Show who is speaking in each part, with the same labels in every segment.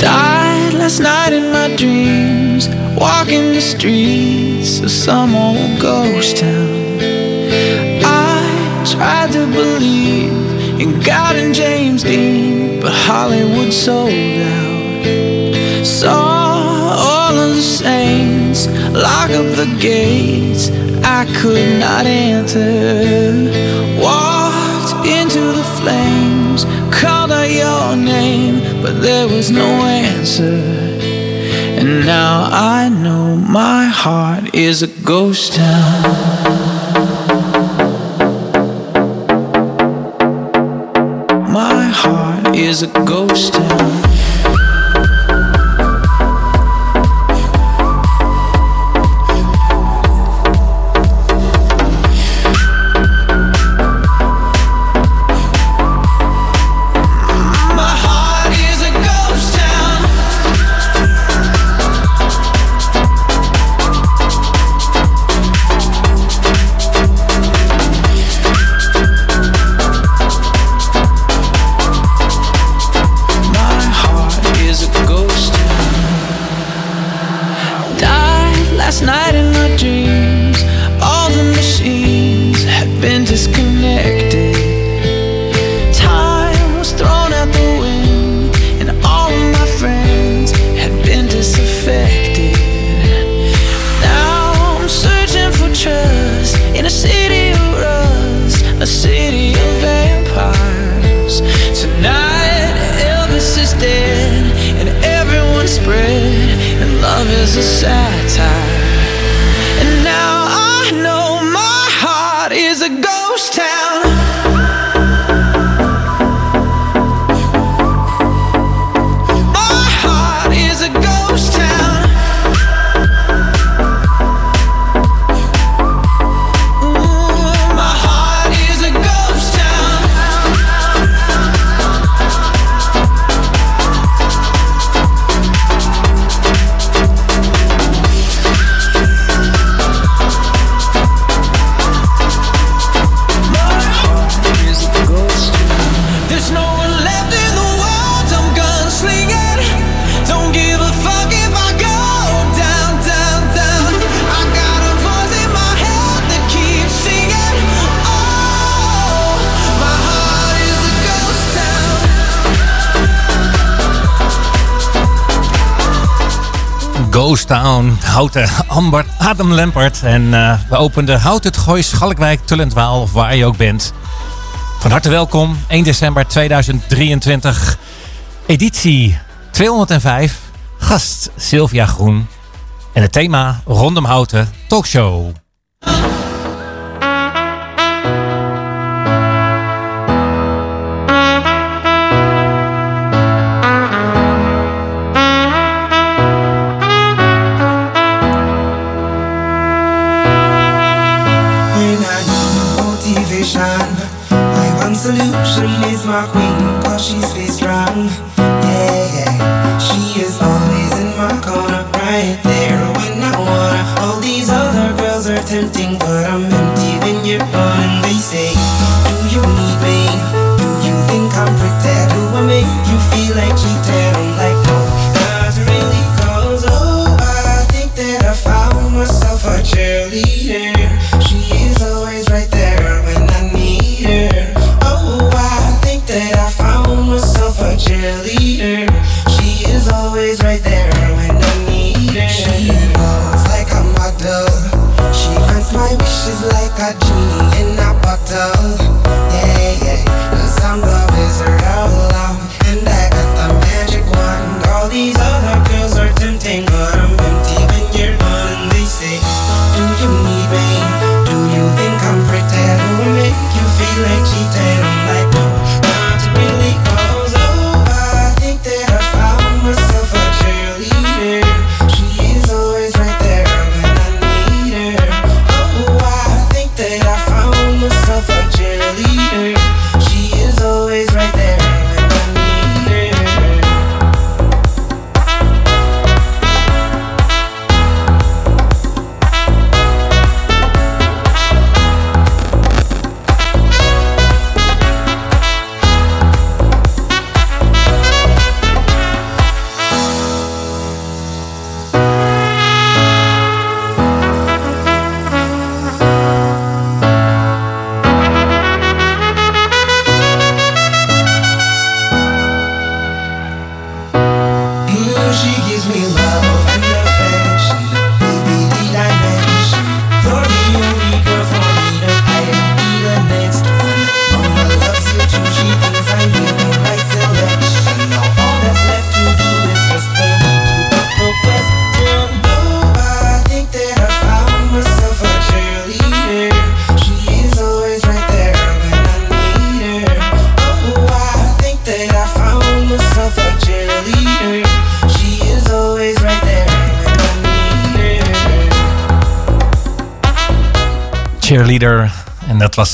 Speaker 1: Died last night in my dreams, walking the streets of some old ghost town. I tried to believe in God and James Dean, but Hollywood sold out. Saw all of the saints lock up the gates. I could not enter. Walked into the flames, called out your name, but there was no answer. And now I know my heart is a ghost town. My heart is a ghost.
Speaker 2: Houten, Ambert, Adam Lempert. En uh, we openen Houten, het Gooi, Schalkwijk, Tullendwaal, waar je ook bent. Van harte welkom, 1 december 2023, editie 205, gast Sylvia Groen. En het thema rondom Houten, talkshow.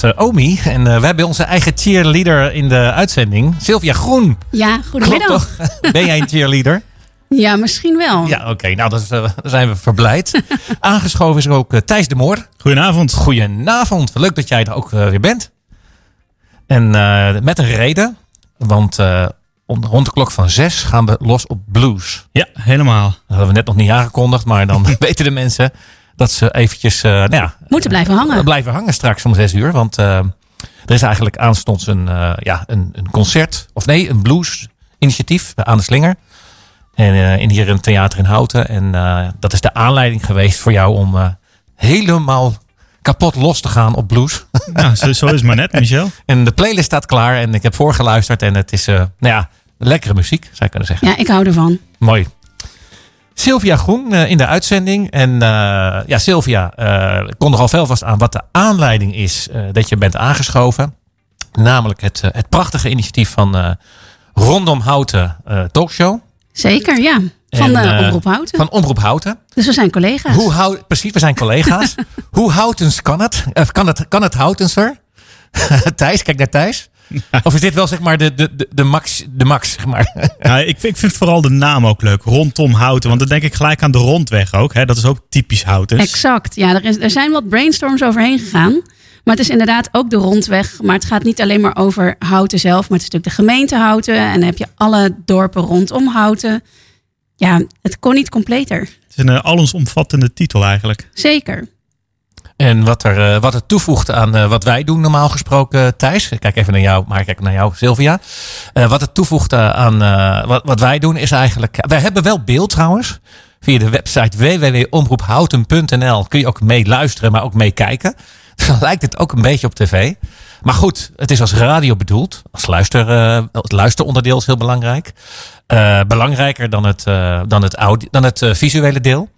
Speaker 3: Was eh, Omi. En eh, we hebben onze eigen cheerleader in de uitzending. Sylvia Groen.
Speaker 4: Ja, goedemiddag.
Speaker 3: Ben jij een cheerleader?
Speaker 4: Ja, misschien wel.
Speaker 3: Ja, oké. Nou, dan zijn we verblijd. Aangeschoven is er ook eh, Thijs de Moor.
Speaker 5: Goedenavond.
Speaker 3: Goedenavond. Leuk dat jij er ook weer bent. En eh, met een reden. Want eh, om- rond de klok van zes gaan we los op blues.
Speaker 5: Ja, helemaal.
Speaker 3: Dat hadden we net nog niet aangekondigd. Maar dan weten de mensen dat ze eventjes eh, nou ja,
Speaker 4: Moeten blijven hangen.
Speaker 3: blijven hangen straks om zes uur. Want eh, er is eigenlijk aanstonds een, eh, ja, een, een concert. Of nee, een blues initiatief aan de Slinger. En eh, in hier een theater in Houten. En eh, dat is de aanleiding geweest voor jou om eh, helemaal kapot los te gaan op blues.
Speaker 5: Ja, zo, zo is het maar net, Michel.
Speaker 3: en de playlist staat klaar en ik heb voorgeluisterd. En het is, eh, nou ja, lekkere muziek, zou je kunnen zeggen.
Speaker 4: Ja, ik hou ervan.
Speaker 3: Mooi. Sylvia Groen eh, in de uitzending. En eh, ja, Sylvia uh, kon er al veel vast aan wat de aanleiding is dat je bent aangeschoven. Namelijk het, het prachtige initiatief van Rondom Houten Talkshow.
Speaker 4: Zeker, ja. Van
Speaker 3: En,
Speaker 4: Omroep Houten.
Speaker 3: Van Omroep Houten.
Speaker 4: Dus we zijn collega's.
Speaker 3: Hoe hout, precies, we zijn collega's. Hoe houtens kan het? Kan het, kan het houtenser? Thijs, kijk naar Thijs. Of is dit wel zeg maar de, de, de, de max, de max zeg maar?
Speaker 5: Ja, ik, ik vind vooral de naam ook leuk. Rondom Houten. Want dan denk ik gelijk aan de rondweg ook. Hè? Dat is ook typisch Houten.
Speaker 4: Exact. Ja, er, is, er zijn wat brainstorms overheen gegaan. Maar het is inderdaad ook de rondweg. Maar het gaat niet alleen maar over Houten zelf. Maar het is natuurlijk de gemeente Houten. En dan heb je alle dorpen rondom Houten. Ja, het kon niet completer.
Speaker 5: Het is een uh, allesomvattende titel eigenlijk.
Speaker 4: Zeker.
Speaker 3: En wat, er, uh, wat het toevoegt aan uh, wat wij doen normaal gesproken, uh, Thijs. Ik kijk even naar jou, maar ik kijk naar jou, Sylvia. Wat het toevoegt aan wat, wat wij doen is eigenlijk... Wij hebben wel beeld trouwens. Via de website www.omroephouten.nl kun je ook mee luisteren, maar ook meekijken. Dan lijkt het ook een beetje op tv. Maar goed, het is als radio bedoeld. Als luister, het luisteronderdeel is heel belangrijk. Belangrijker dan het, dan het, audio, dan het visuele deel.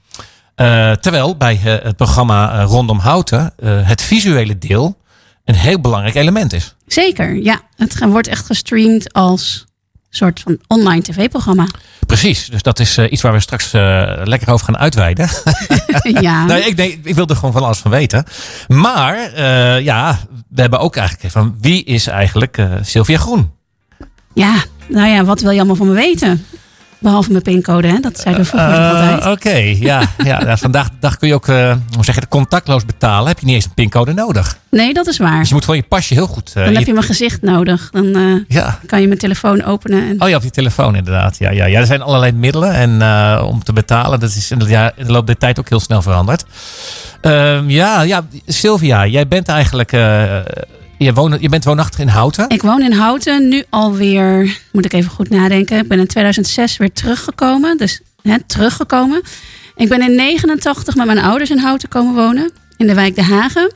Speaker 3: Terwijl bij het programma Rondom Houten het visuele deel een heel belangrijk element is.
Speaker 4: Zeker, ja. Het wordt echt gestreamd als soort van online tv-programma.
Speaker 3: Precies, dus dat is iets waar we straks lekker over gaan uitweiden.
Speaker 4: ja.
Speaker 3: nou, ik, nee, ik wil er gewoon van alles van weten. Maar ja, we hebben ook eigenlijk van wie is eigenlijk Sylvia Groen?
Speaker 4: Ja, nou ja, wat wil je allemaal van me weten? Behalve mijn pincode, hè? dat zeiden we vroeger uh, altijd.
Speaker 3: Oké, okay, ja, ja, ja. Vandaag dag kun je ook, uh, hoe zeg je, contactloos betalen. Heb je niet eens een pincode nodig.
Speaker 4: Nee, dat is waar.
Speaker 3: Dus je moet gewoon je pasje heel goed...
Speaker 4: Uh, Dan heb je mijn gezicht nodig. Dan ja. kan je mijn telefoon openen. En...
Speaker 3: Oh ja, op je telefoon inderdaad. Ja, ja, ja. Er zijn allerlei middelen en, om te betalen. Dat is in de, ja, in de loop der tijd ook heel snel veranderd. Ehm, ja, ja, Sylvia, jij bent eigenlijk... Je, woont, je bent woonachtig in Houten?
Speaker 4: Ik woon in Houten, nu alweer, moet ik even goed nadenken. Ik ben in 2006 weer teruggekomen, dus hè, teruggekomen. Ik ben in 89 met mijn ouders in Houten komen wonen, in de wijk De Hagen.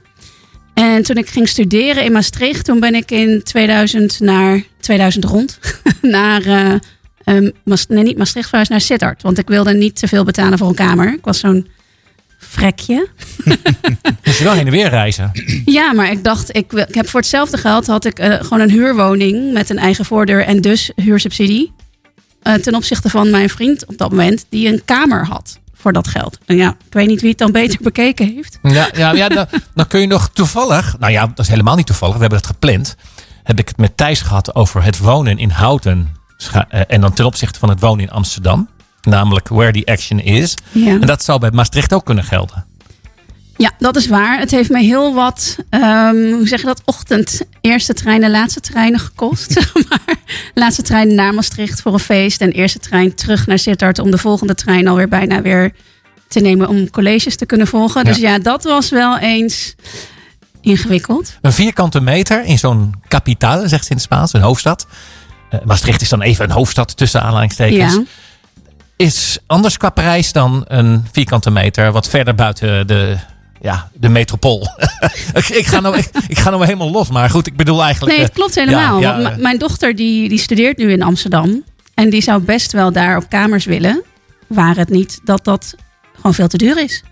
Speaker 4: En toen ik ging studeren in Maastricht, toen ben ik in 2000 naar, 2000 rond, naar, uh, nee niet Maastricht, verhuisd naar Sittard. Want ik wilde niet te veel betalen voor een kamer. Ik was zo'n frekje.
Speaker 3: Moest je wel heen en weer reizen?
Speaker 4: Ja, maar ik dacht, ik, ik heb voor hetzelfde geld had ik uh, gewoon een huurwoning met een eigen voordeur en dus huursubsidie. Uh, ten opzichte van mijn vriend op dat moment, die een kamer had voor dat geld. En ja, ik weet niet wie het dan beter bekeken heeft.
Speaker 3: Ja, ja, ja dan, dan kun je nog toevallig, nou ja, dat is helemaal niet toevallig, we hebben het gepland. Heb ik het met Thijs gehad over het wonen in Houten en dan ten opzichte van het wonen in Amsterdam. Namelijk where the action is.
Speaker 4: Ja.
Speaker 3: En dat zou bij Maastricht ook kunnen gelden.
Speaker 4: Ja, dat is waar. Het heeft me heel wat, um, hoe zeg je dat, ochtend eerste trein en laatste treinen gekost. maar laatste trein naar Maastricht voor een feest en eerste trein terug naar Sittard om de volgende trein alweer bijna weer te nemen om colleges te kunnen volgen. Ja. Dus ja, dat was wel eens ingewikkeld.
Speaker 3: Een vierkante meter in zo'n kapitaal, zegt ze in het Spaans, een hoofdstad. Uh, Maastricht is dan even een hoofdstad tussen aanhalingstekens.
Speaker 4: Ja
Speaker 3: is anders qua prijs dan een vierkante meter wat verder buiten de, ja, de metropool. ik, ga nou, ik, ik, ga nou helemaal los, maar goed, ik bedoel eigenlijk...
Speaker 4: Nee, het klopt helemaal. Ja, ja, mijn dochter die, die studeert nu in Amsterdam. En die zou best wel daar op kamers willen. Waar het niet dat dat gewoon veel te duur is.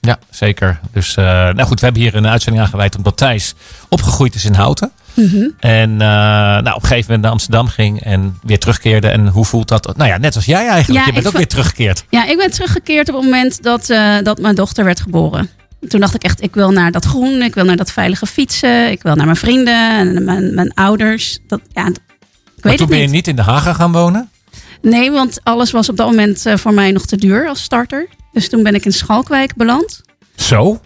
Speaker 3: Ja, zeker. Dus uh, nou goed, we hebben hier een uitzending aangeweid omdat Thijs opgegroeid is in Houten.
Speaker 4: Mm -hmm.
Speaker 3: En uh, nou, op een gegeven moment naar Amsterdam ging en weer terugkeerde. En hoe voelt dat? Nou ja, net als jij eigenlijk.
Speaker 4: Ja,
Speaker 3: je bent ook weer teruggekeerd.
Speaker 4: Ja, ik ben teruggekeerd op het moment dat, uh, dat mijn dochter werd geboren. Toen dacht ik echt, ik wil naar dat groen, ik wil naar dat veilige fietsen, ik wil naar mijn vrienden en mijn, mijn ouders. Dat, ja, ik
Speaker 3: Maar
Speaker 4: weet
Speaker 3: toen
Speaker 4: het
Speaker 3: ben je
Speaker 4: niet.
Speaker 3: in Den Haag gaan wonen?
Speaker 4: Nee, want alles was op dat moment eh, voor mij nog te duur als starter. Dus toen ben ik in Schalkwijk beland.
Speaker 3: Zo,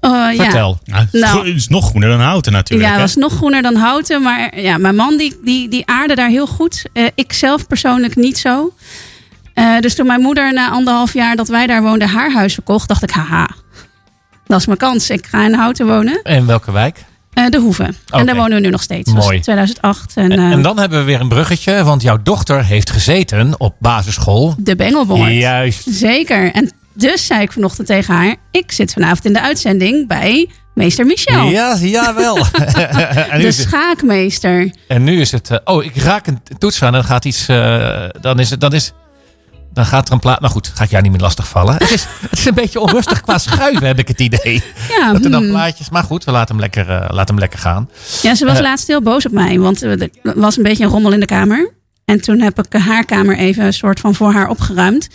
Speaker 4: Eh, ja.
Speaker 3: vertel.
Speaker 5: Nou, het is
Speaker 4: Nou.
Speaker 5: het is nog groener dan houten natuurlijk.
Speaker 4: Ja, het was nog groener dan houten. Maar ja, mijn man die, die, die aarde daar heel goed. Eh, ik zelf persoonlijk niet zo. Eh, dus toen mijn moeder na anderhalf jaar dat wij daar woonden haar huis verkocht, dacht ik, haha, dat is mijn kans. Ik ga in houten wonen.
Speaker 3: En welke wijk?
Speaker 4: Eh, de Hoeve. En daar wonen we nu nog steeds. Dat was
Speaker 3: Mooi.
Speaker 4: 2008. En,
Speaker 3: En,
Speaker 4: eh,
Speaker 3: en dan hebben we weer een bruggetje, want jouw dochter heeft gezeten op basisschool.
Speaker 4: de Bengelboord.
Speaker 3: Juist.
Speaker 4: Zeker. En dus zei ik vanochtend tegen haar, ik zit vanavond in de uitzending bij meester Michel.
Speaker 3: Ja, jawel.
Speaker 4: De schaakmeester.
Speaker 3: en nu is het. eh, oh, ik raak een toets aan en dan gaat iets. eh, dan is het. Dan is, dan gaat er een plaat. Nou goed, ga ik jou niet meer lastigvallen. Het is, het is een beetje onrustig qua schuiven, heb ik het idee.
Speaker 4: Ja,
Speaker 3: Dat er dan
Speaker 4: hmm.
Speaker 3: plaatjes. Maar goed, we laten hem lekker, laten hem lekker gaan.
Speaker 4: Ja, ze was laatst heel boos op mij, want er was een beetje een rommel in de kamer. En toen heb ik haar kamer even een soort van voor haar opgeruimd.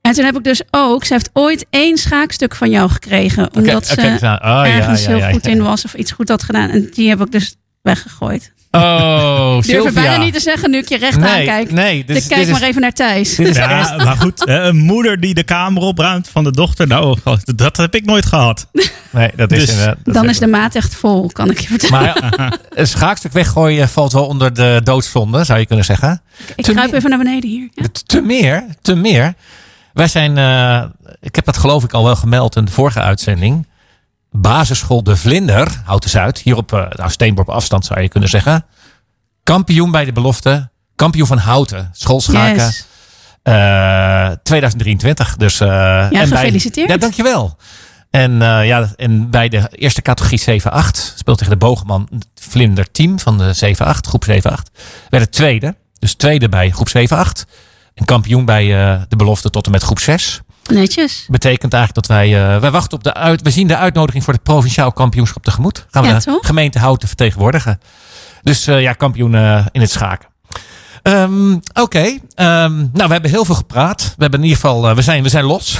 Speaker 4: En toen heb ik dus ook, ze heeft ooit één schaakstuk van jou gekregen. Omdat ze
Speaker 3: aan. Oh, ja,
Speaker 4: ergens
Speaker 3: ja,
Speaker 4: heel
Speaker 3: ja,
Speaker 4: goed
Speaker 3: ja.
Speaker 4: in was of iets goed had gedaan. En die heb ik dus weggegooid.
Speaker 3: Oh,
Speaker 4: Ik durf
Speaker 3: Sylvia.
Speaker 4: bijna niet te zeggen nu ik je recht
Speaker 3: Nee,
Speaker 4: aankijk.
Speaker 3: nee, dit
Speaker 4: ik
Speaker 3: is-
Speaker 4: kijk
Speaker 3: dit is-
Speaker 4: maar even naar Thijs.
Speaker 3: Dit is
Speaker 5: Ja, maar goed, hè, een moeder die de kamer opruimt van de dochter, nou, dat heb ik nooit gehad.
Speaker 3: Nee, dat is
Speaker 5: Dus
Speaker 3: inderdaad- dat
Speaker 4: Dan is de maat echt vol, kan ik je vertellen.
Speaker 3: Maar een schaakstuk weggooien valt wel onder de doodzonde, zou je kunnen zeggen.
Speaker 4: ik kruip
Speaker 3: meer-
Speaker 4: even naar beneden hier. Ja.
Speaker 3: Te meer, te meer. Wij zijn, eh, ik heb dat geloof ik al wel gemeld in de vorige uitzending. Basisschool De Vlinder, Houten Zuid. Hier op eh, nou, Steenborp afstand zou je kunnen zeggen. Kampioen bij de belofte. Kampioen van Houten. Schoolschaken.
Speaker 4: Yes.
Speaker 3: Eh, 2023. Dus, eh, en bij-
Speaker 4: gefeliciteerd.
Speaker 3: ja, dankjewel. En, eh, ja, en bij de eerste categorie 7-8 speelt tegen de Bogeman Vlinder team van de 7-8, groep 7-8. Werd het tweede. Dus tweede bij groep 7-8. En kampioen bij eh, de belofte tot en met groep 6.
Speaker 4: Netjes.
Speaker 3: Betekent eigenlijk dat wij, eh, wij wachten op de uit, we zien de uitnodiging voor het provinciaal kampioenschap tegemoet. Gaan we
Speaker 4: Ja,
Speaker 3: de
Speaker 4: toch?
Speaker 3: gemeente Houten vertegenwoordigen. Dus eh, ja, kampioen in het schaken. Ehm, Oké, Ehm, nou we hebben heel veel gepraat. We hebben in ieder geval, we, zijn, we zijn los.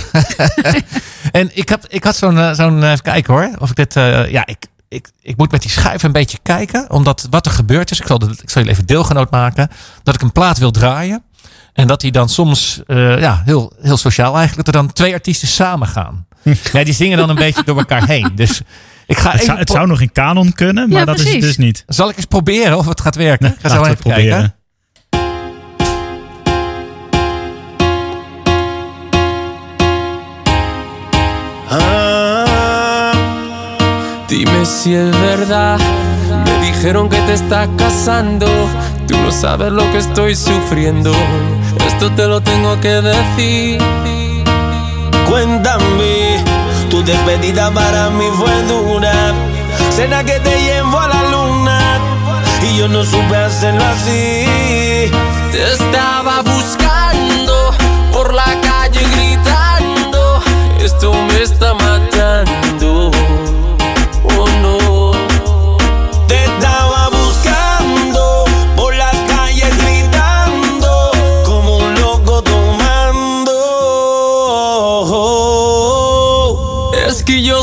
Speaker 3: en ik had, ik had zo'n, zo'n even kijken hoor. Of ik dit, ja, ik, ik, ik moet met die schuif een beetje kijken. Omdat wat er gebeurd is, ik zal, de, ik zal je even deelgenoot maken. Dat ik een plaat wil draaien. En dat die dan soms, eh, ja, heel, heel sociaal eigenlijk, dat er dan twee artiesten samen gaan. ja, die zingen dan een beetje door elkaar heen. Dus ik ga
Speaker 5: Het zou, het
Speaker 3: pro-
Speaker 5: zou nog in kanon kunnen, maar
Speaker 4: Ja,
Speaker 5: dat is het dus niet.
Speaker 3: Zal ik eens proberen of het gaat werken? ik ga zo
Speaker 5: Laten we
Speaker 3: even
Speaker 5: het proberen.
Speaker 3: kijken.
Speaker 6: Ah, dime si es verdad. Me dijeron que te estás casando. Tú no sabes lo que estoy sufriendo. Esto te lo tengo que decir.
Speaker 7: Cuéntame, tu despedida para mí fue dura. Cena que te llevo a la luna y yo no supe hacerlo así. Te estaba buscando por
Speaker 6: la calle gritando. Esto me está matando. Que yo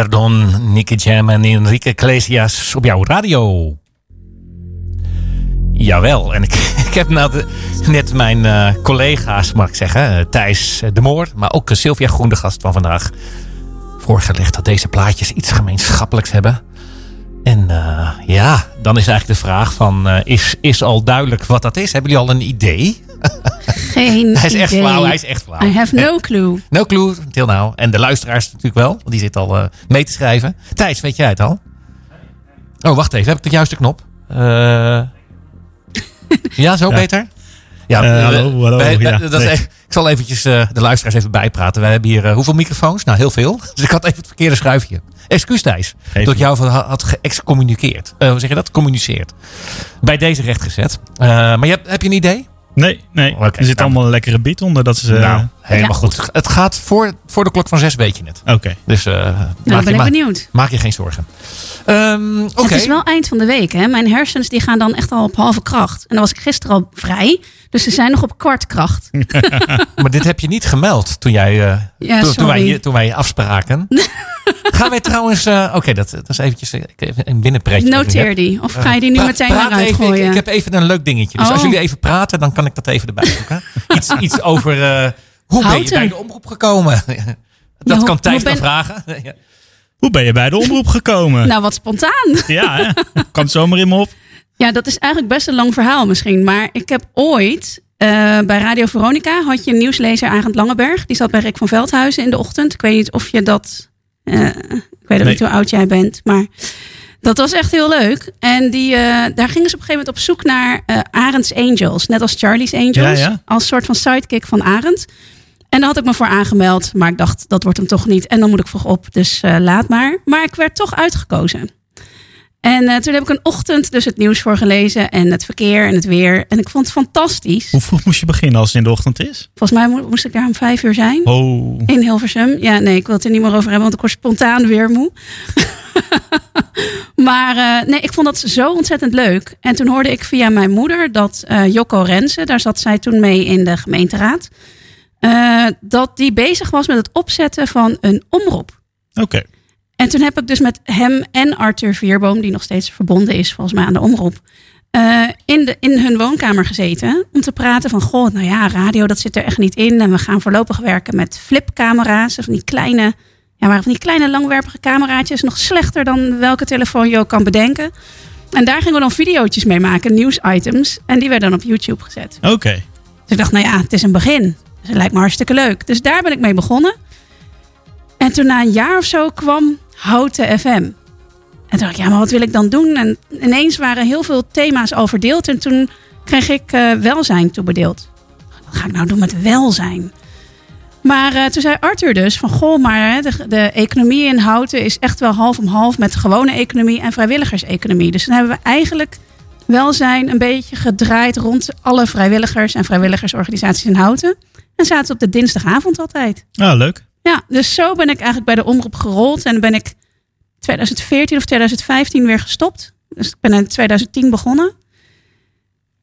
Speaker 3: Perdon, Nicky Jam en Enrique Iglesias op jouw radio. Jawel, en ik, ik heb net mijn eh, collega's, mag ik zeggen, eh, Thijs de Moor, maar ook eh, Sylvia Groen, de gast van vandaag, voorgelegd dat deze plaatjes iets gemeenschappelijks hebben. En ja, dan is eigenlijk de vraag van, is, is al duidelijk wat dat is? Hebben jullie al een idee?
Speaker 4: Geen
Speaker 3: Hij is echt
Speaker 4: idee.
Speaker 3: flauw, hij is echt flauw.
Speaker 4: I have no clue.
Speaker 3: No clue, till now. En de luisteraars natuurlijk wel, want die zit al eh, mee te schrijven. Thijs, weet jij het al? Oh, wacht even. Heb ik de juiste knop? Eh, ja, zo
Speaker 5: Ja.
Speaker 3: beter? Ja, we-
Speaker 5: hallo, hallo,
Speaker 3: we- we-
Speaker 5: ja.
Speaker 3: dat is
Speaker 5: Nee.
Speaker 3: even- ik zal eventjes eh, de luisteraars even bijpraten. Wij hebben hier hoeveel microfoons? Nou, heel veel. Dus ik had even het verkeerde schuifje. Excuus Thijs, dat ik jou van had- had geëxcommuniceerd. Eh, hoe zeg je dat? Communiceerd. Bij deze rechtgezet. Eh maar je heb je een idee?
Speaker 5: Nee, nee. Er zit
Speaker 3: nou.
Speaker 5: allemaal een lekkere beat onder. Dat is... eh,
Speaker 3: nou, helemaal
Speaker 4: Ja.
Speaker 3: goed. Het gaat voor, voor de klok van zes, weet je het.
Speaker 5: Oké.
Speaker 3: Dus eh,
Speaker 4: Nou,
Speaker 3: maak,
Speaker 4: dan
Speaker 3: je
Speaker 4: ben ik benieuwd.
Speaker 3: maak je geen zorgen. Ehm, Oké.
Speaker 4: Het is wel eind van de week. Hè? Mijn hersens die gaan dan echt al op halve kracht. En dan was ik gisteren al vrij. Dus ze zijn nog op kwart kracht.
Speaker 3: Maar dit heb je niet gemeld toen, jij, eh,
Speaker 4: Ja,
Speaker 3: toen, toen, wij, toen wij je afspraken. Gaan wij trouwens... eh, Oké, dat, dat is eventjes eh, ik even een binnenpretje.
Speaker 4: Noteer die. Of ga je die nu meteen
Speaker 3: praat
Speaker 4: eruit
Speaker 3: even, ik,
Speaker 4: gooien?
Speaker 3: ik heb even een leuk dingetje. Dus als
Speaker 4: Oh.
Speaker 3: jullie even praten, dan kan ik dat even erbij zoeken. iets, iets over eh, hoe ben je bij de omroep gekomen? dat
Speaker 4: Ja,
Speaker 3: kan Thijs dan
Speaker 4: ben-
Speaker 3: vragen.
Speaker 5: Hoe ben je bij de omroep gekomen?
Speaker 4: Nou, wat spontaan.
Speaker 5: Ja, hè? Kan het zomaar in me op?
Speaker 4: Ja, dat is eigenlijk best een lang verhaal misschien. Maar ik heb ooit eh, bij Radio Veronica had je een nieuwslezer Arend Langeberg. Die zat bij Rick van Veldhuizen in de ochtend. Ik weet niet of je dat. Eh, ik weet
Speaker 5: Nee.
Speaker 4: niet hoe oud jij bent, maar dat was echt heel leuk. En die, eh, daar gingen ze op een gegeven moment op zoek naar eh Arend's Angels. Net als Charlie's Angels.
Speaker 5: Ja, ja.
Speaker 4: Als soort van sidekick van Arend. En daar had ik me voor aangemeld. Maar ik dacht, dat wordt hem toch niet. En dan moet ik vroeg op, dus laat maar. Maar ik werd toch uitgekozen. En eh, toen heb ik een ochtend dus het nieuws voorgelezen. En het verkeer en het weer. En ik vond het fantastisch.
Speaker 5: Hoe vroeg moest je beginnen als het in de ochtend is?
Speaker 4: Volgens mij mo- moest ik daar om vijf uur zijn.
Speaker 5: Oh.
Speaker 4: In Hilversum. Ja, nee, ik wil het er niet meer over hebben, want ik word spontaan weer moe. maar eh, nee, ik vond dat zo ontzettend leuk. En toen hoorde ik via mijn moeder dat eh Jocko Rensen, daar zat zij toen mee in de gemeenteraad, dat die bezig was met het opzetten van een omroep.
Speaker 5: Oké.
Speaker 4: En toen heb ik dus met hem en Arthur Vierboom, die nog steeds verbonden is volgens mij aan de omroep, eh, in, de, in hun woonkamer gezeten. Om te praten van, goh, nou ja, radio dat zit er echt niet in. En we gaan voorlopig werken met flipcamera's. Van die kleine, ja, waren van die kleine langwerpige cameraatjes. Nog slechter dan welke telefoon je ook kan bedenken. En daar gingen we dan videootjes mee maken, nieuwsitems. En die werden dan op YouTube gezet.
Speaker 5: Oké.
Speaker 4: Dus ik dacht, nou ja, het is een begin. Dus het lijkt me hartstikke leuk. Dus daar ben ik mee begonnen. En toen na een jaar of zo kwam Houten FM. En toen dacht ik, ja, maar wat wil ik dan doen? En ineens waren heel veel thema's al verdeeld. En toen kreeg ik eh, welzijn toebedeeld. Wat ga ik nou doen met welzijn? Maar eh, toen zei Arthur dus van, goh, maar de, de economie in Houten is echt wel half om half met gewone economie en vrijwilligerseconomie. Dus dan hebben we eigenlijk welzijn een beetje gedraaid rond alle vrijwilligers en vrijwilligersorganisaties in Houten. En zaten op de dinsdagavond altijd.
Speaker 5: Ah, leuk.
Speaker 4: Ja, dus zo ben ik eigenlijk bij de omroep gerold. En ben ik 2014 of 2015 weer gestopt. Dus ik ben in 2010 begonnen.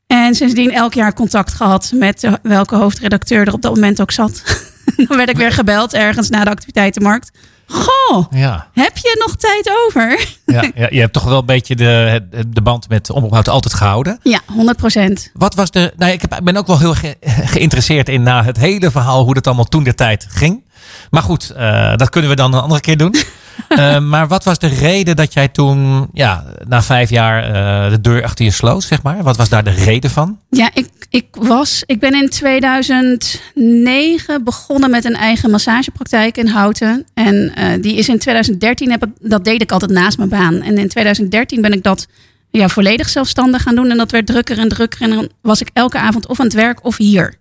Speaker 4: En sindsdien elk jaar contact gehad met welke hoofdredacteur er op dat moment ook zat. Dan werd ik weer gebeld ergens na de activiteitenmarkt. Goh,
Speaker 3: Ja,
Speaker 4: heb je nog tijd over?
Speaker 3: ja, ja, je hebt toch wel een beetje de, de band met Omroep altijd gehouden.
Speaker 4: Ja, 100 procent.
Speaker 3: Wat was de. Nou, ik ben ook wel heel ge- geïnteresseerd in na het hele verhaal hoe dat allemaal toen de tijd ging. Maar goed, eh, dat kunnen we dan een andere keer doen. Eh, maar wat was de reden dat jij toen, ja, na vijf jaar eh, de deur achter je sloot, zeg maar? Wat was daar de reden van?
Speaker 4: Ja, ik, ik, was, ik ben in 2009 begonnen met een eigen massagepraktijk in Houten. En die is in 2013, heb ik, dat deed ik altijd naast mijn baan. En in 2013 ben ik dat ja, volledig zelfstandig gaan doen. En dat werd drukker en drukker. En dan was ik elke avond of aan het werk of hier.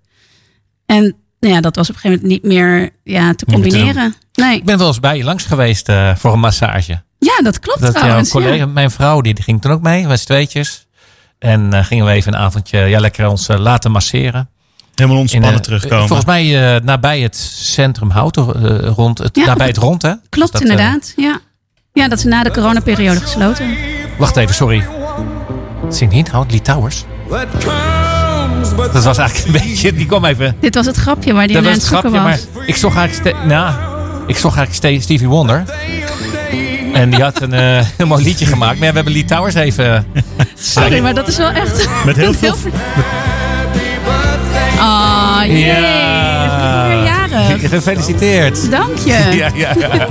Speaker 4: En nou ja, dat was op een gegeven moment niet meer ja, te
Speaker 3: Niet meer te
Speaker 4: combineren. nee.
Speaker 3: Ik ben wel eens bij je langs geweest eh, voor een massage.
Speaker 4: Ja, dat klopt
Speaker 3: Dat jouw
Speaker 4: trouwens. ja.
Speaker 3: collega, mijn vrouw, die, die ging toen ook mee, met z'n tweetjes. En eh, gingen we even een avondje ja, lekker ons eh, laten masseren.
Speaker 5: Helemaal
Speaker 3: In,
Speaker 5: ontspannen
Speaker 3: eh,
Speaker 5: terugkomen.
Speaker 3: Volgens mij eh, nabij het centrum Houten, rond het,
Speaker 4: Ja,
Speaker 3: nabij het rond, hè?
Speaker 4: Klopt
Speaker 3: Dus dat,
Speaker 4: inderdaad, ja. Ja, dat is na de coronaperiode gesloten.
Speaker 3: wacht even, sorry. Zing niet, nou, Lee Towers. Dat was eigenlijk een beetje, die kwam even.
Speaker 4: Dit was het grapje waar die
Speaker 3: Dat
Speaker 4: aan
Speaker 3: was
Speaker 4: het zoeken
Speaker 3: grapje,
Speaker 4: was.
Speaker 3: maar ik zag eigenlijk, ste- nou, ik zag eigenlijk Ste- Stevie Wonder. En die had een eh, heel mooi liedje gemaakt. Maar ja, we hebben Lee Towers even...
Speaker 4: Sorry, maar dat is wel echt...
Speaker 5: Met heel veel...
Speaker 4: Ah, jee.
Speaker 3: Ja. Gefeliciteerd.
Speaker 4: Dank je.
Speaker 3: Ja, ja, ja.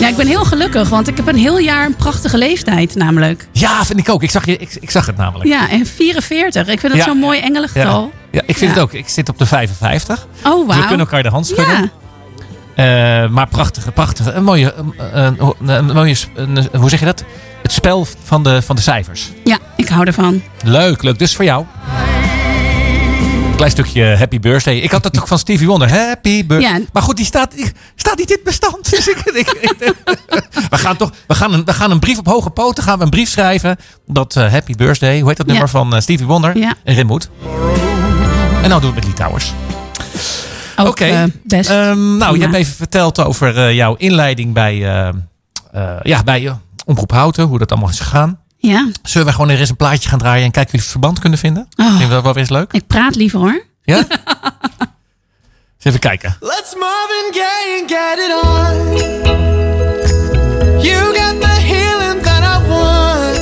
Speaker 4: Ja, ik ben heel gelukkig, want ik heb een heel jaar een prachtige leeftijd namelijk.
Speaker 3: ja, vind ik ook. Ik zag, je, ik, ik zag het namelijk.
Speaker 4: Ja, en 44. Ik vind dat
Speaker 3: Ja.
Speaker 4: zo'n mooi engelengetal.
Speaker 3: Ja, ik vind
Speaker 4: Ja.
Speaker 3: het ook. Ik zit op de 55.
Speaker 4: Oh,
Speaker 3: Dus we
Speaker 4: wauw.
Speaker 3: kunnen elkaar de hand schudden.
Speaker 4: Ja.
Speaker 3: Eh, maar prachtige, prachtige. Een mooie, een, een, mooie, een- hoe zeg je dat? Het spel van de, van de cijfers.
Speaker 4: ja, ik hou ervan.
Speaker 3: Leuk, leuk. Dus voor jou. Klein stukje Happy Birthday. Ik had dat ook van Stevie Wonder. Happy Birthday.
Speaker 4: Ja.
Speaker 3: Maar goed, die staat, die staat niet in het bestand. Dus ik, ik- ik- we gaan toch, we gaan, een, we gaan een brief op hoge poten. Gaan we een brief schrijven. Dat eh, Happy Birthday, hoe heet dat
Speaker 4: Ja.
Speaker 3: nummer van eh, Stevie Wonder?
Speaker 4: Ja.
Speaker 3: En Rimwood. En nou doen we het met.
Speaker 4: Ook
Speaker 3: Oké.
Speaker 4: eh.
Speaker 3: Ehm, nou, je hebt even verteld over jouw inleiding bij, ja, bij Omroep Houten. Hoe dat allemaal is gegaan.
Speaker 4: Ja.
Speaker 3: Zullen we gewoon er eens een plaatje gaan draaien en kijken of we het verband kunnen vinden?
Speaker 4: Oh.
Speaker 3: Vind je dat wel weer eens leuk?
Speaker 4: Ik praat liever hoor.
Speaker 3: Ja? Eens even kijken.
Speaker 1: Let's Marvin Gaye and get it on. You got the healing that I want.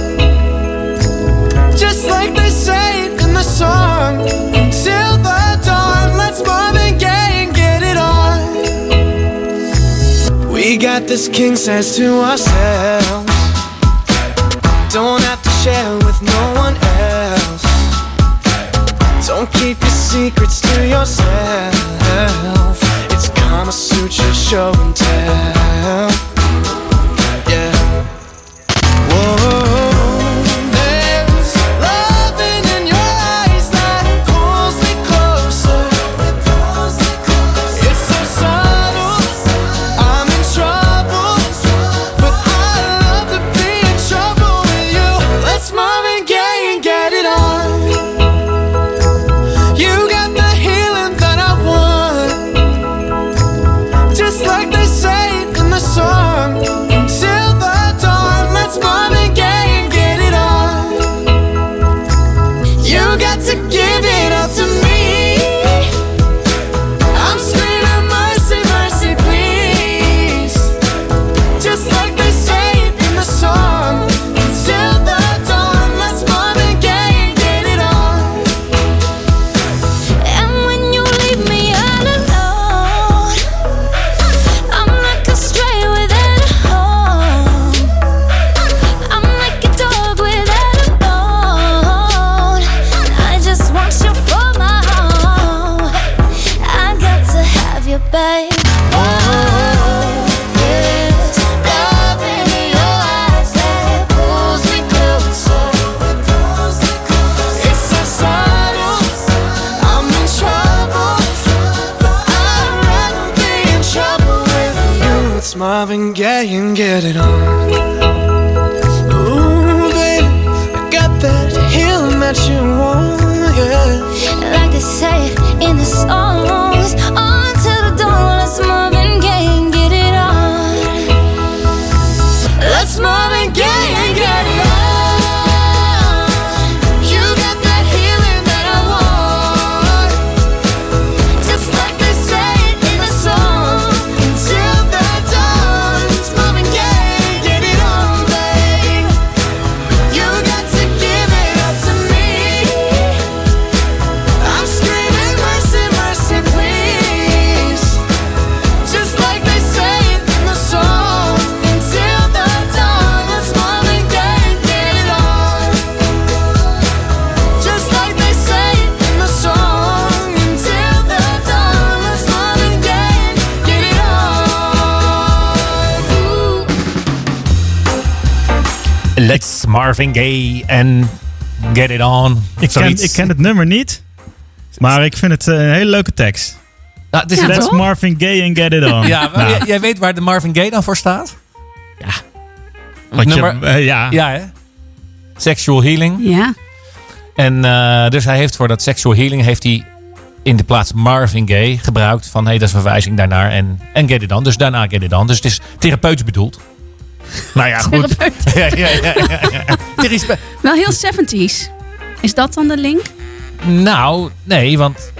Speaker 1: Just like they say in the song. Till the dawn, let's Marvin Gaye and get it on. We got this king size to ourselves. Share with no one else. Don't keep your secrets to yourself. It's Kama Sutra show and tell. Marvin Gaye
Speaker 3: en Get It On.
Speaker 5: Ik ken,
Speaker 3: Zoiets.
Speaker 5: ik ken het nummer niet. Maar ik vind het eh, een hele leuke tekst.
Speaker 3: Nou, het is
Speaker 4: Ja,
Speaker 3: een-
Speaker 5: Let's
Speaker 4: toch?
Speaker 5: Marvin Gaye and get it on.
Speaker 3: ja, maar
Speaker 5: Nou,
Speaker 3: jij, jij weet waar de Marvin Gaye dan voor staat?
Speaker 5: wat je-
Speaker 3: nummer-
Speaker 5: eh, ja.
Speaker 3: Ja, hè? Sexual Healing.
Speaker 4: Ja.
Speaker 3: En eh, dus hij heeft voor dat Sexual Healing heeft hij in de plaats Marvin Gaye gebruikt. Van hé, hey, dat is een verwijzing daarnaar. En, en Get It On. Dus daarna Get It On. Dus het is therapeutisch bedoeld. Nou ja, goed. Ja, ja, ja, ja, ja. Therape-
Speaker 4: Wel heel 70s. Is dat dan de link?
Speaker 3: Nou, nee, want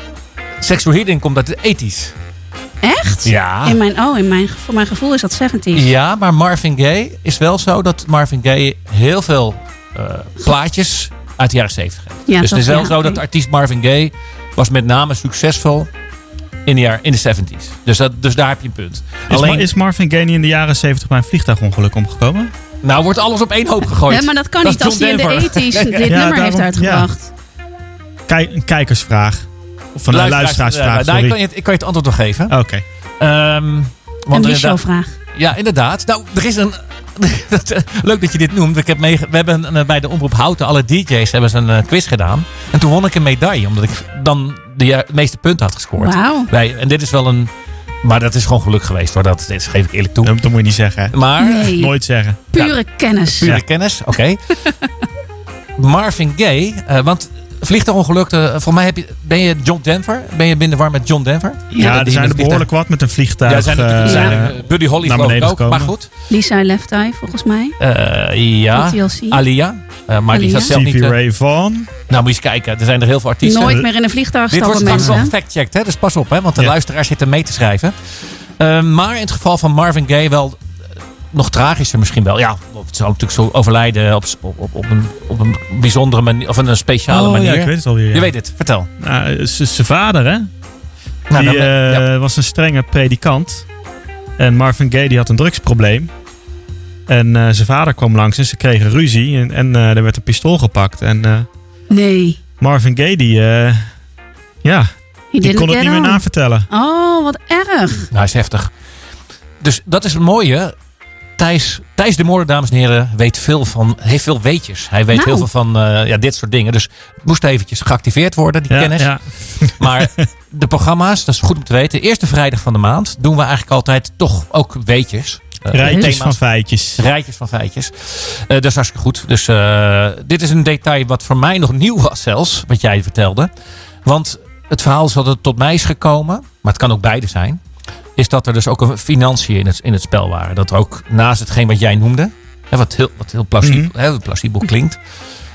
Speaker 3: Sexual Healing komt uit de 80s.
Speaker 4: Echt?
Speaker 3: Ja.
Speaker 4: In mijn, oh, in mijn, voor mijn gevoel is dat 70s.
Speaker 3: Ja, maar Marvin Gaye is wel zo dat Marvin Gaye heel veel eh, plaatjes uit de jaren 70 heeft.
Speaker 4: Ja,
Speaker 3: dus het is wel
Speaker 4: ja,
Speaker 3: zo dat de artiest Marvin Gaye was met name succesvol in de, jaar, in de 70s. Dus, dat, dus daar heb je een punt.
Speaker 5: Is,
Speaker 3: Alleen,
Speaker 5: is Marvin Gaye in de jaren 70 bij een vliegtuigongeluk omgekomen?
Speaker 3: nou wordt alles op één hoop gegooid.
Speaker 4: Ja, maar dat kan
Speaker 3: Dat
Speaker 4: niet
Speaker 3: is
Speaker 4: als hij in de
Speaker 3: Denver.
Speaker 4: 80s dit
Speaker 5: Ja,
Speaker 4: nummer
Speaker 5: daarom-
Speaker 4: heeft uitgebracht.
Speaker 5: Kijk, een kijkersvraag. Of een
Speaker 3: Luisteraars-
Speaker 5: luisteraarsvraag,
Speaker 3: eh, ik,
Speaker 5: sorry.
Speaker 3: kan je, het- ik kan je het antwoord nog geven.
Speaker 5: Oké.
Speaker 3: Ehm,
Speaker 4: Een
Speaker 3: want inderdaad,
Speaker 4: Michel-vraag.
Speaker 3: Ja, inderdaad. Nou, er is een. eh, Leuk dat je dit noemt. Ik heb mee, we hebben eh, bij de Omroep Houten, alle DJ's, hebben ze een quiz gedaan. En toen won ik een medaille, omdat ik dan de meeste punten had gescoord.
Speaker 4: Wauw.
Speaker 3: Bij, en dit is wel een. Maar dat is gewoon geluk geweest hoor. Dat, dit geef ik eerlijk toe.
Speaker 5: Dat, dat moet je niet zeggen.
Speaker 3: Maar.
Speaker 4: Nee,
Speaker 5: Nooit zeggen.
Speaker 4: pure kennis.
Speaker 3: Pure kennis, oké. Marvin Gaye, eh, want vliegtuigongeluk, eh, voor mij heb je, ben je John Denver? Ben je binnen de war met John Denver?
Speaker 5: Ja,
Speaker 3: die
Speaker 5: er zijn er behoorlijk wat met een vliegtuig.
Speaker 3: Ja, zijn er,
Speaker 5: eh,
Speaker 3: zijn er, Buddy Holly
Speaker 5: naar
Speaker 3: geloof ik
Speaker 5: beneden
Speaker 3: ook.
Speaker 5: gekomen.
Speaker 3: Maar goed.
Speaker 4: Lisa Left Eye, volgens mij.
Speaker 3: Eh, ja.
Speaker 4: Van TLC.
Speaker 3: Alia. Eh, maar die
Speaker 4: Alia.
Speaker 3: zat zelf niet...
Speaker 5: Stevie Ray Vaughan.
Speaker 3: Nou, moet je eens kijken. Er zijn er heel veel artiesten.
Speaker 4: Nooit meer in een vliegtuig
Speaker 3: Dit wordt straks wel fact-checked, hè? dus pas op, hè? want de
Speaker 5: Ja.
Speaker 3: luisteraars zitten mee te schrijven. Eh, maar in het geval van Marvin Gaye wel eh, nog tragischer misschien wel. Ja, het zou natuurlijk zo overlijden op, op, op, op, een, op een bijzondere manier, of een speciale
Speaker 5: Oh,
Speaker 3: manier.
Speaker 5: ja, ik weet het alweer. ja.
Speaker 3: Je weet het, vertel.
Speaker 5: Nou, z- zijn vader, hè?
Speaker 3: Nou,
Speaker 5: die
Speaker 3: dan, eh,
Speaker 5: eh,
Speaker 3: ja.
Speaker 5: was een strenge predikant. En Marvin Gaye die had een drugsprobleem. En eh, zijn vader kwam langs en ze kregen ruzie. En, en eh, er werd een pistool gepakt. En eh,
Speaker 4: Nee.
Speaker 5: Marvin Gaye die, eh, ja,
Speaker 4: He
Speaker 5: die kon het niet meer navertellen.
Speaker 4: Oh, wat erg.
Speaker 3: Nou, hij is heftig. Dus dat is het mooie. Thijs, Thijs de Moorder, dames en heren, weet veel van, heeft veel weetjes. Hij weet
Speaker 4: Nou.
Speaker 3: heel veel van eh, ja, dit soort dingen. Dus het moest eventjes geactiveerd worden, die
Speaker 5: Ja,
Speaker 3: kennis.
Speaker 5: ja.
Speaker 3: Maar de programma's, dat is goed om te weten. Eerste vrijdag van de maand doen we eigenlijk altijd toch ook weetjes. Eh,
Speaker 5: Rijtjes van feitjes.
Speaker 3: Rijtjes van feitjes. Eh, dat is hartstikke goed. Dus eh, dit is een detail wat voor mij nog nieuw was zelfs. Wat jij vertelde. Want het verhaal is dat het tot mij is gekomen. Maar het kan ook beide zijn. Is dat er dus ook een financiën in het, in het spel waren. Dat er ook naast hetgeen wat jij noemde. Hè, wat, heel, wat heel plausibel,
Speaker 5: Mhm.
Speaker 3: hè, plausibel klinkt.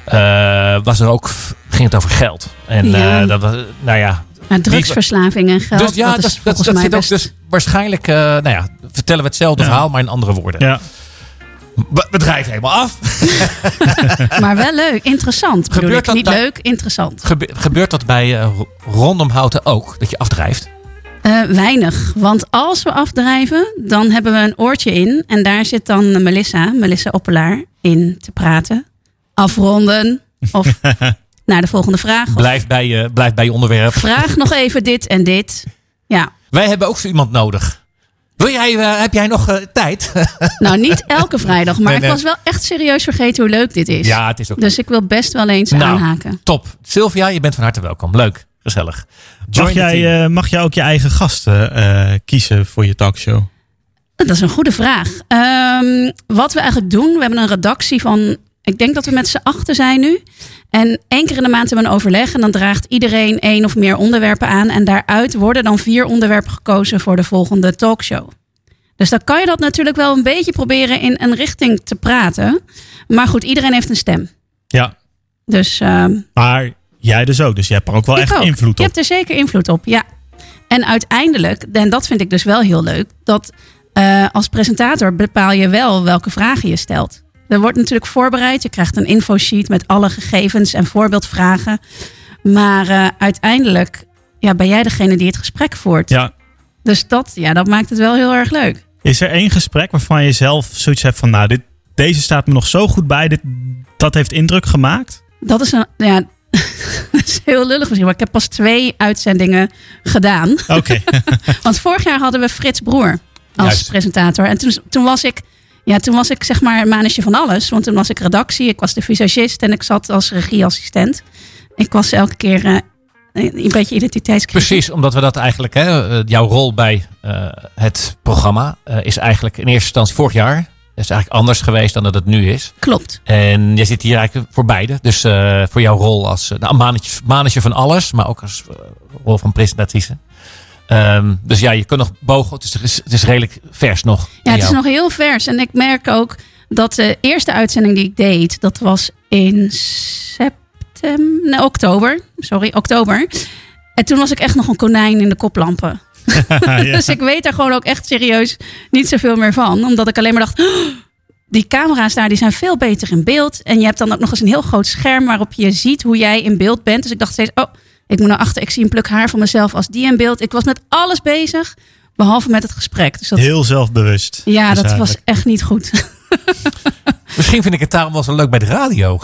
Speaker 3: eh, was er ook, ging het over geld. En
Speaker 4: Ja.
Speaker 3: eh, dat was, nou ja,
Speaker 4: Ja, drugsverslaving en geld.
Speaker 3: dus ja,
Speaker 4: dat
Speaker 3: dat,
Speaker 4: is
Speaker 3: dat,
Speaker 4: volgens
Speaker 3: dat
Speaker 4: mij
Speaker 3: zit ook
Speaker 4: best...
Speaker 3: dus waarschijnlijk, eh, nou ja, vertellen we hetzelfde
Speaker 5: Ja.
Speaker 3: verhaal, maar in andere woorden.
Speaker 5: Ja.
Speaker 3: We, helemaal af.
Speaker 4: Maar wel leuk. Interessant.
Speaker 3: Gebeurt
Speaker 4: ik.
Speaker 3: dat
Speaker 4: Niet leuk, interessant.
Speaker 3: Gebe- gebeurt dat bij eh, rondom houten ook, dat je afdrijft?
Speaker 4: Eh, weinig. Want als we afdrijven, dan hebben we een oortje in. En daar zit dan Melissa, Melissa Oppelaar, in te praten. Afronden. Of naar de volgende vraag.
Speaker 3: Blijf bij je, blijf bij je onderwerp.
Speaker 4: vraag nog even dit en dit. Ja.
Speaker 3: Wij hebben ook zo iemand nodig. Wil jij, eh, heb jij nog eh, tijd?
Speaker 4: Nou, niet elke vrijdag. Maar
Speaker 3: Nee, nee.
Speaker 4: ik was wel echt serieus vergeten hoe leuk dit is.
Speaker 3: ja, het is ook
Speaker 4: Dus ik wil best wel eens
Speaker 3: Nou,
Speaker 4: aanhaken.
Speaker 3: top. Sylvia, je bent van harte welkom. Leuk, gezellig. Join
Speaker 5: Mag jij, eh, mag jij ook je eigen gasten eh, kiezen voor je talkshow?
Speaker 4: Dat is een goede vraag. Ehm, wat we eigenlijk doen, we hebben een redactie van, ik denk dat we met z'n achten zijn nu. En één keer in de maand hebben we een overleg en dan draagt iedereen één of meer onderwerpen aan. En daaruit worden dan vier onderwerpen gekozen voor de volgende talkshow. Dus dan kan je dat natuurlijk wel een beetje proberen in een richting te praten. Maar goed, iedereen heeft een stem.
Speaker 5: Ja.
Speaker 4: Dus ehm,
Speaker 5: Maar jij dus ook. Dus je hebt er ook wel echt
Speaker 4: ook.
Speaker 5: invloed
Speaker 4: Je
Speaker 5: op.
Speaker 4: hebt er zeker invloed op, ja. En uiteindelijk, en dat vind ik dus wel heel leuk, dat eh, als presentator bepaal je wel welke vragen je stelt. Er wordt natuurlijk voorbereid. Je krijgt een infosheet met alle gegevens en voorbeeldvragen. Maar eh, uiteindelijk ja, ben jij degene die het gesprek voert.
Speaker 5: Ja.
Speaker 4: Dus dat, ja, dat maakt het wel heel erg leuk.
Speaker 5: Is er één gesprek waarvan je zelf zoiets hebt van... Nou, dit, deze staat me nog zo goed bij. Dit, dat heeft indruk gemaakt?
Speaker 4: Dat is een, ja, dat is heel lullig misschien, maar ik heb pas twee uitzendingen gedaan.
Speaker 5: Oké.
Speaker 4: Want vorig jaar hadden we Frits Broer als
Speaker 3: Juist.
Speaker 4: presentator. En toen, toen was ik Ja, toen was ik zeg maar een manetje van alles. Want toen was ik redactie, ik was de visagist en ik zat als regieassistent. Ik was elke keer eh, een beetje identiteitscrisis.
Speaker 3: Precies, omdat we dat eigenlijk, hè, eh, jouw rol bij eh, het programma is eigenlijk in eerste instantie vorig jaar. Dat is eigenlijk anders geweest dan dat het nu is.
Speaker 4: Klopt.
Speaker 3: En jij zit hier eigenlijk voor beide. Dus voor jouw rol als nou, manetje, manetje van alles, maar ook als rol van presentatrice. Ehm, dus ja, je kunt nog bogen. Het is, het is redelijk vers nog.
Speaker 4: Ja, het is nog heel vers. En ik merk ook dat de eerste uitzending die ik deed, dat was in september, nee, oktober. Sorry, oktober. En toen was ik echt nog een konijn in de koplampen.
Speaker 5: Ja.
Speaker 4: dus ik weet daar gewoon ook echt serieus niet zoveel meer van. Omdat ik alleen maar dacht, "Oh, die camera's daar die zijn veel beter in beeld. En je hebt dan ook nog eens een heel groot scherm waarop je ziet hoe jij in beeld bent. Dus ik dacht steeds, oh, ik moet naar achter. Ik zie een pluk haar van mezelf als die in beeld. Ik was met alles bezig, behalve met het gesprek. Dus dat,
Speaker 5: Heel zelfbewust.
Speaker 4: ja,
Speaker 5: Dus
Speaker 4: dat was echt niet goed.
Speaker 3: Misschien vind ik het daarom wel zo leuk bij de radio.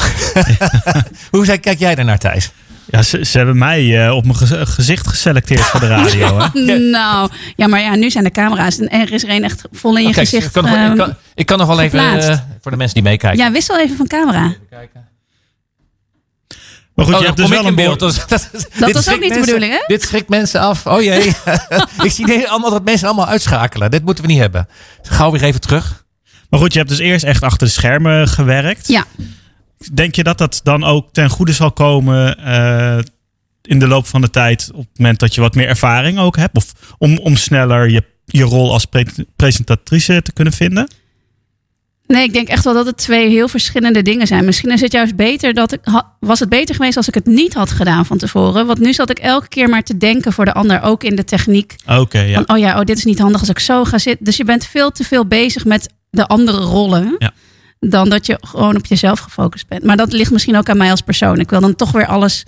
Speaker 3: Hoe zei, kijk jij daarnaar, Thijs?
Speaker 5: Ja, ze, ze hebben mij eh, op mijn ge- gezicht geselecteerd voor de radio. Hè?
Speaker 4: Nou, ja, maar ja, nu zijn de camera's en er is er een echt vol in je gezicht.
Speaker 3: ik, kan nog, ik, kan, ik kan nog wel even,
Speaker 4: geplaatst.
Speaker 3: eh, voor de mensen die meekijken.
Speaker 4: ja, wissel even van camera.
Speaker 5: Maar goed,
Speaker 3: Oh,
Speaker 5: je hebt dus wel een
Speaker 3: in beeld. Dus, dat
Speaker 4: was ook niet de
Speaker 3: mensen-
Speaker 4: bedoeling, hè?
Speaker 3: Dit schrikt mensen af. Oh jee. ik zie allemaal dat mensen allemaal uitschakelen. Dit moeten we niet hebben. Gauw weer even terug.
Speaker 5: Maar goed, je hebt dus eerst echt achter de schermen gewerkt.
Speaker 4: Ja.
Speaker 5: Denk je dat dat dan ook ten goede zal komen eh, in de loop van de tijd, op het moment dat je wat meer ervaring ook hebt? Of om, om sneller je, je rol als pre- presentatrice te kunnen vinden?
Speaker 4: Nee, ik denk echt wel dat het twee heel verschillende dingen zijn. Misschien is het juist beter dat ik. Was het beter geweest als ik het niet had gedaan van tevoren? Want nu zat ik elke keer maar te denken voor de ander, ook in de techniek.
Speaker 5: Oké, ja.
Speaker 4: Van, oh ja, oh, dit is niet handig als ik zo ga zitten. Dus je bent veel te veel bezig met de andere rollen.
Speaker 5: Ja.
Speaker 4: Dan dat je gewoon op jezelf gefocust bent. Maar dat ligt misschien ook aan mij als persoon. Ik wil dan toch weer alles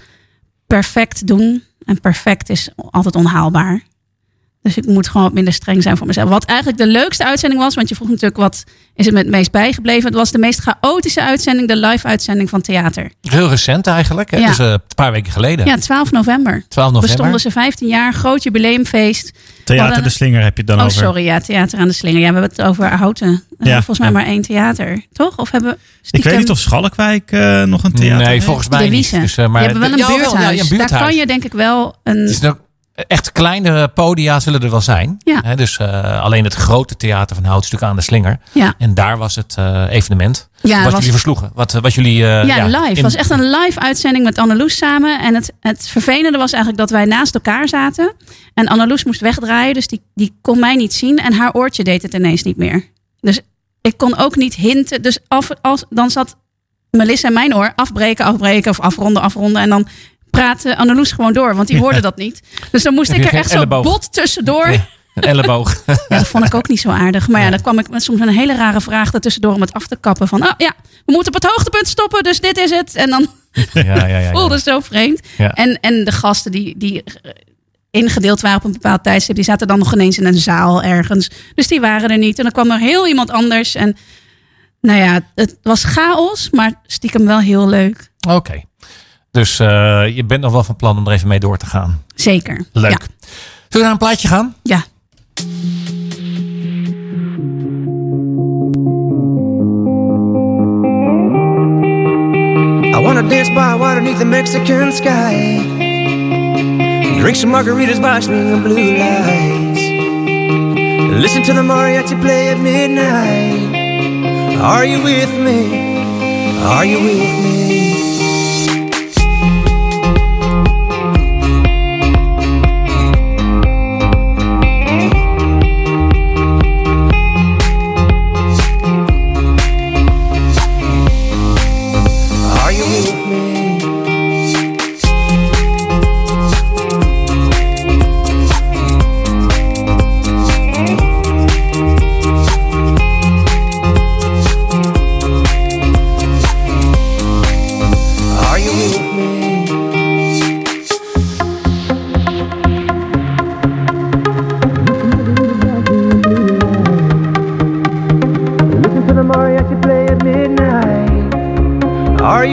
Speaker 4: perfect doen. En perfect is altijd onhaalbaar. Dus ik moet gewoon wat minder streng zijn voor mezelf. Wat eigenlijk de leukste uitzending was. Want je vroeg natuurlijk wat is het me het meest bijgebleven. Het was de meest chaotische uitzending. De live uitzending van theater.
Speaker 3: Heel recent eigenlijk. Hè?
Speaker 4: Ja.
Speaker 3: Dus eh, een paar weken geleden.
Speaker 4: Ja, 12 november.
Speaker 3: 12 november.
Speaker 4: Bestonden ze 15 jaar. Groot jubileumfeest.
Speaker 5: Theater
Speaker 4: hadden-
Speaker 5: de Slinger heb je het dan
Speaker 4: Oh,
Speaker 5: over.
Speaker 4: sorry, ja, theater aan de slinger. Ja, we hebben het over Houten. Eh,
Speaker 5: Ja,
Speaker 4: volgens mij
Speaker 5: ja.
Speaker 4: maar één theater, toch? Of hebben we
Speaker 5: Ik
Speaker 4: stiekem
Speaker 5: weet niet of Schalkwijk eh, nog een theater
Speaker 3: Nee,
Speaker 5: heeft.
Speaker 3: volgens mij
Speaker 4: de
Speaker 3: niet. Dus, eh, maar
Speaker 4: Die hebben wel een buurthuis.
Speaker 3: Ja, ja, een buurthuis.
Speaker 4: Daar kan je denk ik wel een...
Speaker 3: Het is nog, echt kleine podia zullen er wel zijn.
Speaker 4: Ja.
Speaker 3: Dus eh, alleen het grote theater van Hout aan de slinger.
Speaker 4: Ja,
Speaker 3: En daar was het eh, evenement.
Speaker 4: ja,
Speaker 3: wat
Speaker 4: was,
Speaker 3: jullie versloegen. Wat, wat jullie. eh,
Speaker 4: ja, live. Het
Speaker 3: in-
Speaker 4: was echt een live uitzending met Anneloes samen. En het, het vervelende was eigenlijk dat wij naast elkaar zaten. En Anneloes moest wegdraaien, dus die, die kon mij niet zien. En haar oortje deed het ineens niet meer. Dus ik kon ook niet hinten. Dus af, als, dan zat Melissa in mijn oor afbreken, afbreken of afronden, afronden. En dan praatte Anneloes gewoon door, want die hoorde dat niet. Dus dan moest ik er echt zo bot tussendoor.
Speaker 3: Ja, een elleboog.
Speaker 4: Ja, dat vond ik ook niet zo aardig. Maar ja, dan kwam ik met soms een hele rare vraag ertussendoor om het af te kappen. Van, oh ja, we moeten op het hoogtepunt stoppen, dus dit is het. En dan
Speaker 3: ja, ja,
Speaker 4: voelde het zo vreemd. En, en de gasten die, die eh, ingedeeld waren op een bepaald tijdstip, die zaten dan nog ineens in een zaal ergens. Dus die waren er niet. En dan kwam er heel iemand anders. En nou ja, het was chaos, maar stiekem wel heel leuk.
Speaker 3: Oké. Dus eh, je bent nog wel van plan om er even mee door te gaan.
Speaker 4: Zeker.
Speaker 3: Leuk.
Speaker 4: Ja.
Speaker 3: Zullen we naar een plaatje gaan?
Speaker 4: ja.
Speaker 2: I wanna dance by water beneath the Mexican sky. Drink some margaritas by swinging blue lights. Listen to the mariachi play at midnight. Are you with me? Are you with me?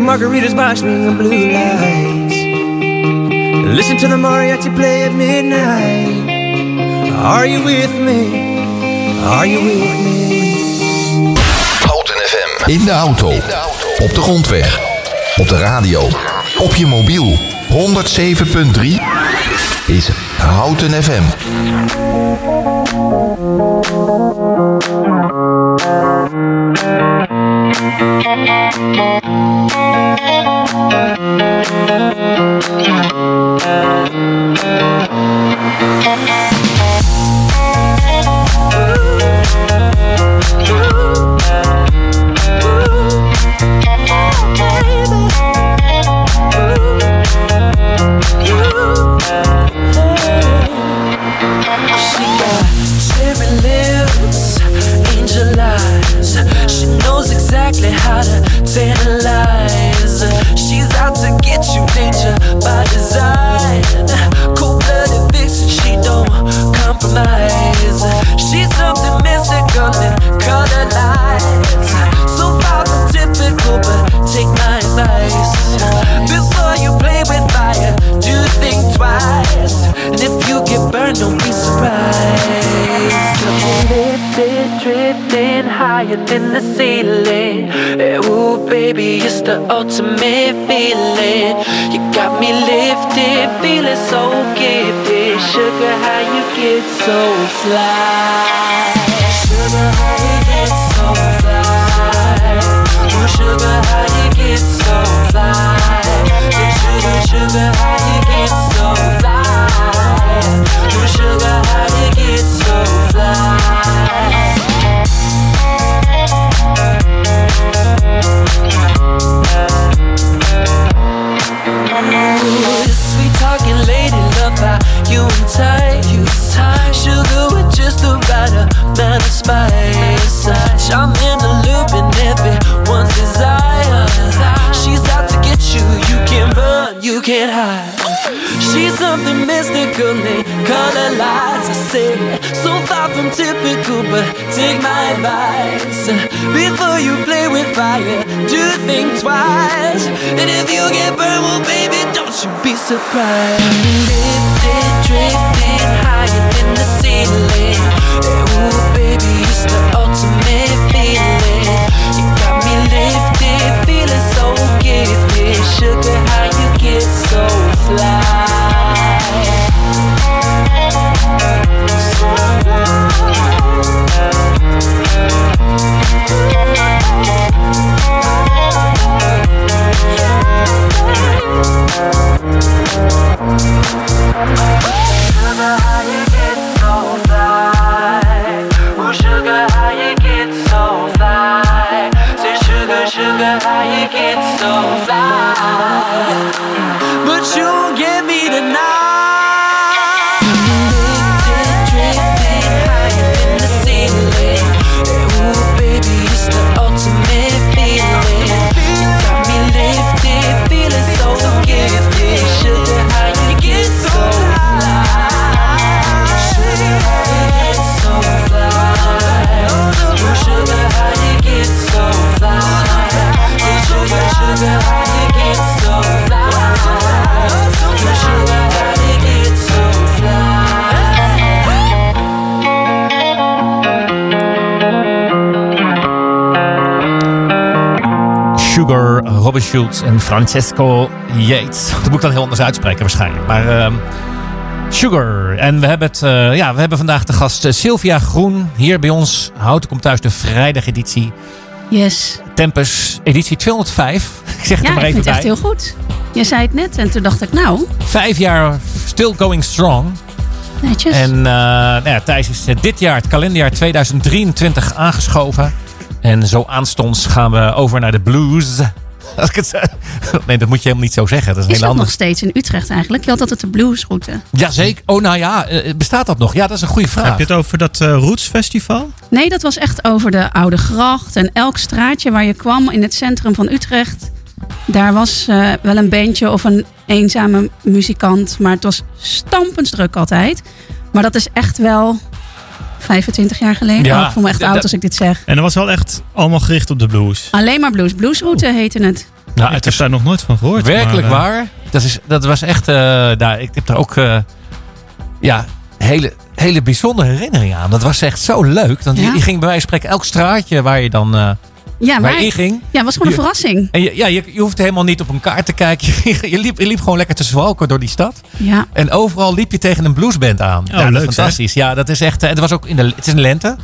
Speaker 1: Some margaritas by string of blue lights. Listen to the mariachi play at midnight. Are you with me? Are you with me?
Speaker 8: Houten FM. In de auto. Op de grondweg. Op de radio. Op je mobiel. 107.3 is Houten FM.
Speaker 1: Higher than the ceiling. Eh, Ooh, baby, it's the ultimate feeling. You got me lifted, feeling so gifted. Sugar, how you get so fly? Sugar, how you get so fly? Ooh, sugar, how you get so fly? Sugar, sugar, how you get so can't hide. She's something mystical in color lights. I say, so far from typical, but take my advice. Before you play with fire, do think twice. And if you get burned, well, baby, don't you be surprised. Lifted, drifting higher Sugar,
Speaker 3: Robin Schultz en Francesco Yates. Dat moet ik dan heel anders uitspreken waarschijnlijk. Maar ehm, Sugar. En we hebben, het, eh, ja, we hebben vandaag de gast eh, Sylvia Groen hier bij ons. Houten komt thuis de vrijdageditie.
Speaker 4: Yes.
Speaker 3: Tempus editie 205. Ik zeg het er
Speaker 4: Ja,
Speaker 3: maar
Speaker 4: ik
Speaker 3: even
Speaker 4: vind het echt
Speaker 3: bij.
Speaker 4: heel goed. Je zei het net en toen dacht ik, nou,
Speaker 3: Vijf jaar still going strong.
Speaker 4: netjes.
Speaker 3: En eh, nou ja, Thijs is dit jaar, het kalenderjaar 2023, aangeschoven. En zo aanstonds gaan we over naar de blues. Als ik het zo- Nee, dat moet je helemaal niet zo zeggen. Dat is
Speaker 4: dat nog steeds in Utrecht eigenlijk? Je had altijd de bluesroute.
Speaker 3: Jazeker. Oh, nou ja, eh, bestaat dat nog? Ja, dat is een goede
Speaker 5: Heb
Speaker 3: vraag.
Speaker 5: je het over dat eh, Roots Festival?
Speaker 4: Nee, dat was echt over de Oude Gracht. En elk straatje waar je kwam in het centrum van Utrecht... daar was eh, wel een bandje of een eenzame muzikant. Maar het was stampensdruk altijd. Maar dat is echt wel 25 jaar geleden.
Speaker 3: Ja,
Speaker 4: Oh, ik voel me echt oud als ik dit zeg.
Speaker 5: En dat was wel echt allemaal gericht op de blues.
Speaker 4: Alleen maar blues. Bluesroute heette het.
Speaker 3: Nou,
Speaker 5: ik
Speaker 3: het
Speaker 5: heb
Speaker 3: is
Speaker 5: daar nog nooit van gehoord.
Speaker 3: werkelijk
Speaker 5: maar, eh,
Speaker 3: waar. Dat, is, dat was echt... eh, nou, ik heb er ook... eh, ja, hele, hele bijzondere herinneringen aan. Dat was echt zo leuk. Want
Speaker 4: Ja.
Speaker 3: je ging bij wijze van spreken elk straatje waar je dan eh
Speaker 4: Ja,
Speaker 3: waar
Speaker 4: maar,
Speaker 3: je ging.
Speaker 4: ja, was gewoon een
Speaker 3: Je-
Speaker 4: verrassing.
Speaker 3: En je, ja, je, je hoeft helemaal niet op een kaart te kijken. Je, je, liep, je liep gewoon lekker te zwalken door die stad.
Speaker 4: Ja.
Speaker 3: En overal liep je tegen een bluesband aan. ja, dat
Speaker 5: Oh, leuk,
Speaker 3: is fantastisch. Ja, dat is echt. eh, Het was ook in de. Het is een lente.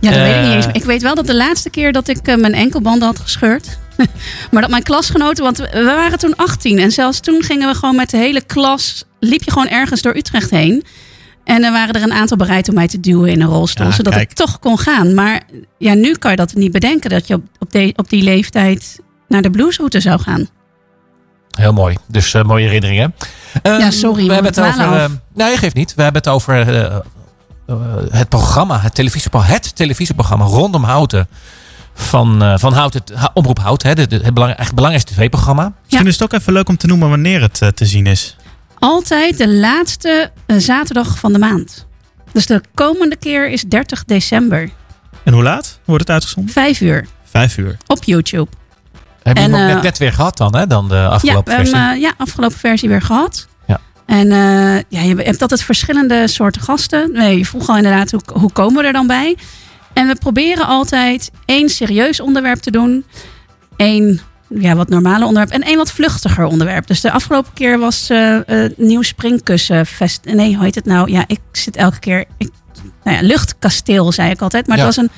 Speaker 4: Ja, dat weet ik niet
Speaker 3: Eh.
Speaker 4: eens. Ik weet wel dat de laatste keer dat ik eh, mijn enkelbanden had gescheurd. maar dat mijn klasgenoten, want we waren toen 18. En zelfs toen gingen we gewoon met de hele klas. liep je gewoon ergens door Utrecht heen. En er waren er een aantal bereid om mij te duwen in een rolstoel.
Speaker 5: Ja,
Speaker 4: zodat
Speaker 5: kijk.
Speaker 4: ik toch kon gaan. Maar ja, nu kan je dat niet bedenken. Dat je op, op, de, op die leeftijd naar de bluesroute zou gaan.
Speaker 3: Heel mooi. Dus eh, mooie herinneringen. Ehm,
Speaker 4: Ja, sorry,
Speaker 3: We hebben het over.
Speaker 4: dwalen af.
Speaker 3: eh, nee, geeft niet. We hebben het over eh, eh, het programma, het televisieprogramma, het televisieprogramma rondom Houten. Van, eh, van Houten, Ha- Omroep Hout, hè, de, de- het belang, echt belangrijkste tv-programma.
Speaker 5: Misschien is het ook even leuk om te noemen wanneer het te zien is.
Speaker 4: Altijd de laatste eh, zaterdag van de maand. Dus de komende keer is 30 december.
Speaker 5: En hoe laat wordt het uitgezonden?
Speaker 4: Vijf uur
Speaker 5: Vijf uur.
Speaker 4: op YouTube.
Speaker 3: Heb je
Speaker 4: En,
Speaker 3: hem ook
Speaker 4: eh,
Speaker 3: net, net weer gehad dan, hè? Dan de
Speaker 4: Ja,
Speaker 3: afgelopen
Speaker 4: we hebben
Speaker 3: versie.
Speaker 4: eh, ja, afgelopen versie weer gehad.
Speaker 3: Ja.
Speaker 4: En eh, ja, je hebt altijd verschillende soorten gasten. Nee, je vroeg al inderdaad, hoe, hoe komen we er dan bij? En we proberen altijd één serieus onderwerp te doen. één ja, wat normale onderwerp en één wat vluchtiger onderwerp. Dus de afgelopen keer was eh eh, nieuw springkussenfest. Nee, hoe heet het nou? Ja, ik zit elke keer... Ik, nou ja, luchtkasteel zei ik altijd. Maar
Speaker 3: Ja.
Speaker 4: het was een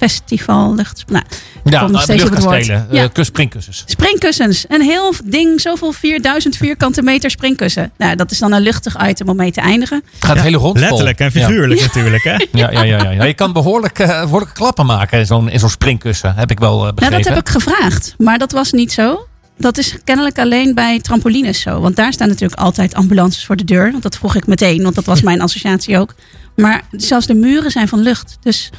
Speaker 4: luchtfestival. Lucht, nou,
Speaker 3: Ja,
Speaker 4: kom nog
Speaker 3: nou,
Speaker 4: steeds op het woord.
Speaker 3: luchtkastelen,
Speaker 4: Ja.
Speaker 3: eh, kus- springkussens.
Speaker 4: Springkussens. Een heel ding, zoveel 4000 vierkante meter springkussen. Nou, dat is dan een luchtig item om mee te eindigen.
Speaker 3: Het gaat hele rond.
Speaker 5: Letterlijk en figuurlijk natuurlijk. Hè?
Speaker 3: Ja, ja, ja, ja, ja. Je kan behoorlijk, eh, behoorlijke klappen maken in zo'n, in zo'n springkussen. Heb ik wel eh,
Speaker 4: Nou,
Speaker 3: begrepen.
Speaker 4: dat heb ik gevraagd, maar dat was niet zo. Dat is kennelijk alleen bij trampolines zo. Want daar staan natuurlijk altijd ambulances voor de deur. Want dat vroeg ik meteen, want dat was mijn associatie ook. Maar zelfs de muren zijn van lucht. Dus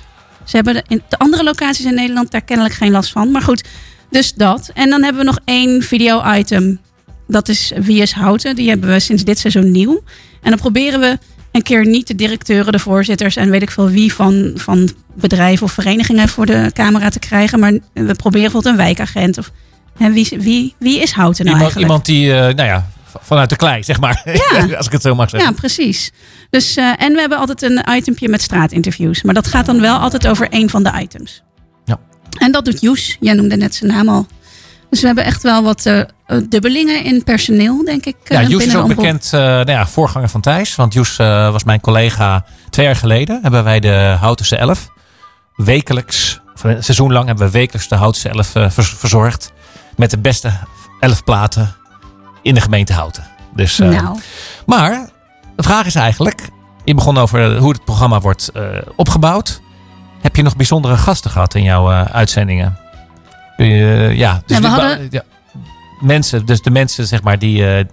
Speaker 4: ze hebben de, in de andere locaties in Nederland daar kennelijk geen last van. Maar goed, dus dat. En dan hebben we nog één video-item. Dat is Wie is Houten. Die hebben we sinds dit seizoen nieuw. En dan proberen we een keer niet de directeuren, de voorzitters en weet ik veel wie van, van bedrijven of verenigingen voor de camera te krijgen. Maar we proberen bijvoorbeeld een wijkagent. Of, hè, wie, wie, wie is Houten nou
Speaker 3: iemand,
Speaker 4: eigenlijk?
Speaker 3: iemand die, eh, nou ja, vanuit de klei, zeg maar.
Speaker 4: Ja.
Speaker 3: Als ik het zo mag
Speaker 4: Ja,
Speaker 3: zeggen.
Speaker 4: precies. Dus, eh, en we hebben altijd een itempje met straatinterviews. Maar dat gaat dan wel altijd over één van de items.
Speaker 3: Ja.
Speaker 4: En dat doet Joes. Jij noemde net zijn naam al. Dus we hebben echt wel wat eh, eh, dubbelingen in personeel, denk ik.
Speaker 3: Ja, Joes is ook bekend, nou ja, voorganger van Thijs. Want Joes was mijn collega twee jaar geleden. Hebben wij de Houtense Elf. Wekelijks, of een seizoen lang hebben we wekelijks de Houtense Elf verzorgd. Met de beste elf platen in de gemeente Houten. Dus, eh,
Speaker 4: Nou,
Speaker 3: Maar de vraag is eigenlijk, je begon over hoe het programma wordt eh, opgebouwd. Heb je nog bijzondere gasten gehad in jouw eh, uitzendingen? Kun je, ja, dus
Speaker 4: Ja, we
Speaker 3: die-
Speaker 4: hadden-
Speaker 3: ja, mensen, dus de mensen zeg maar die, eh,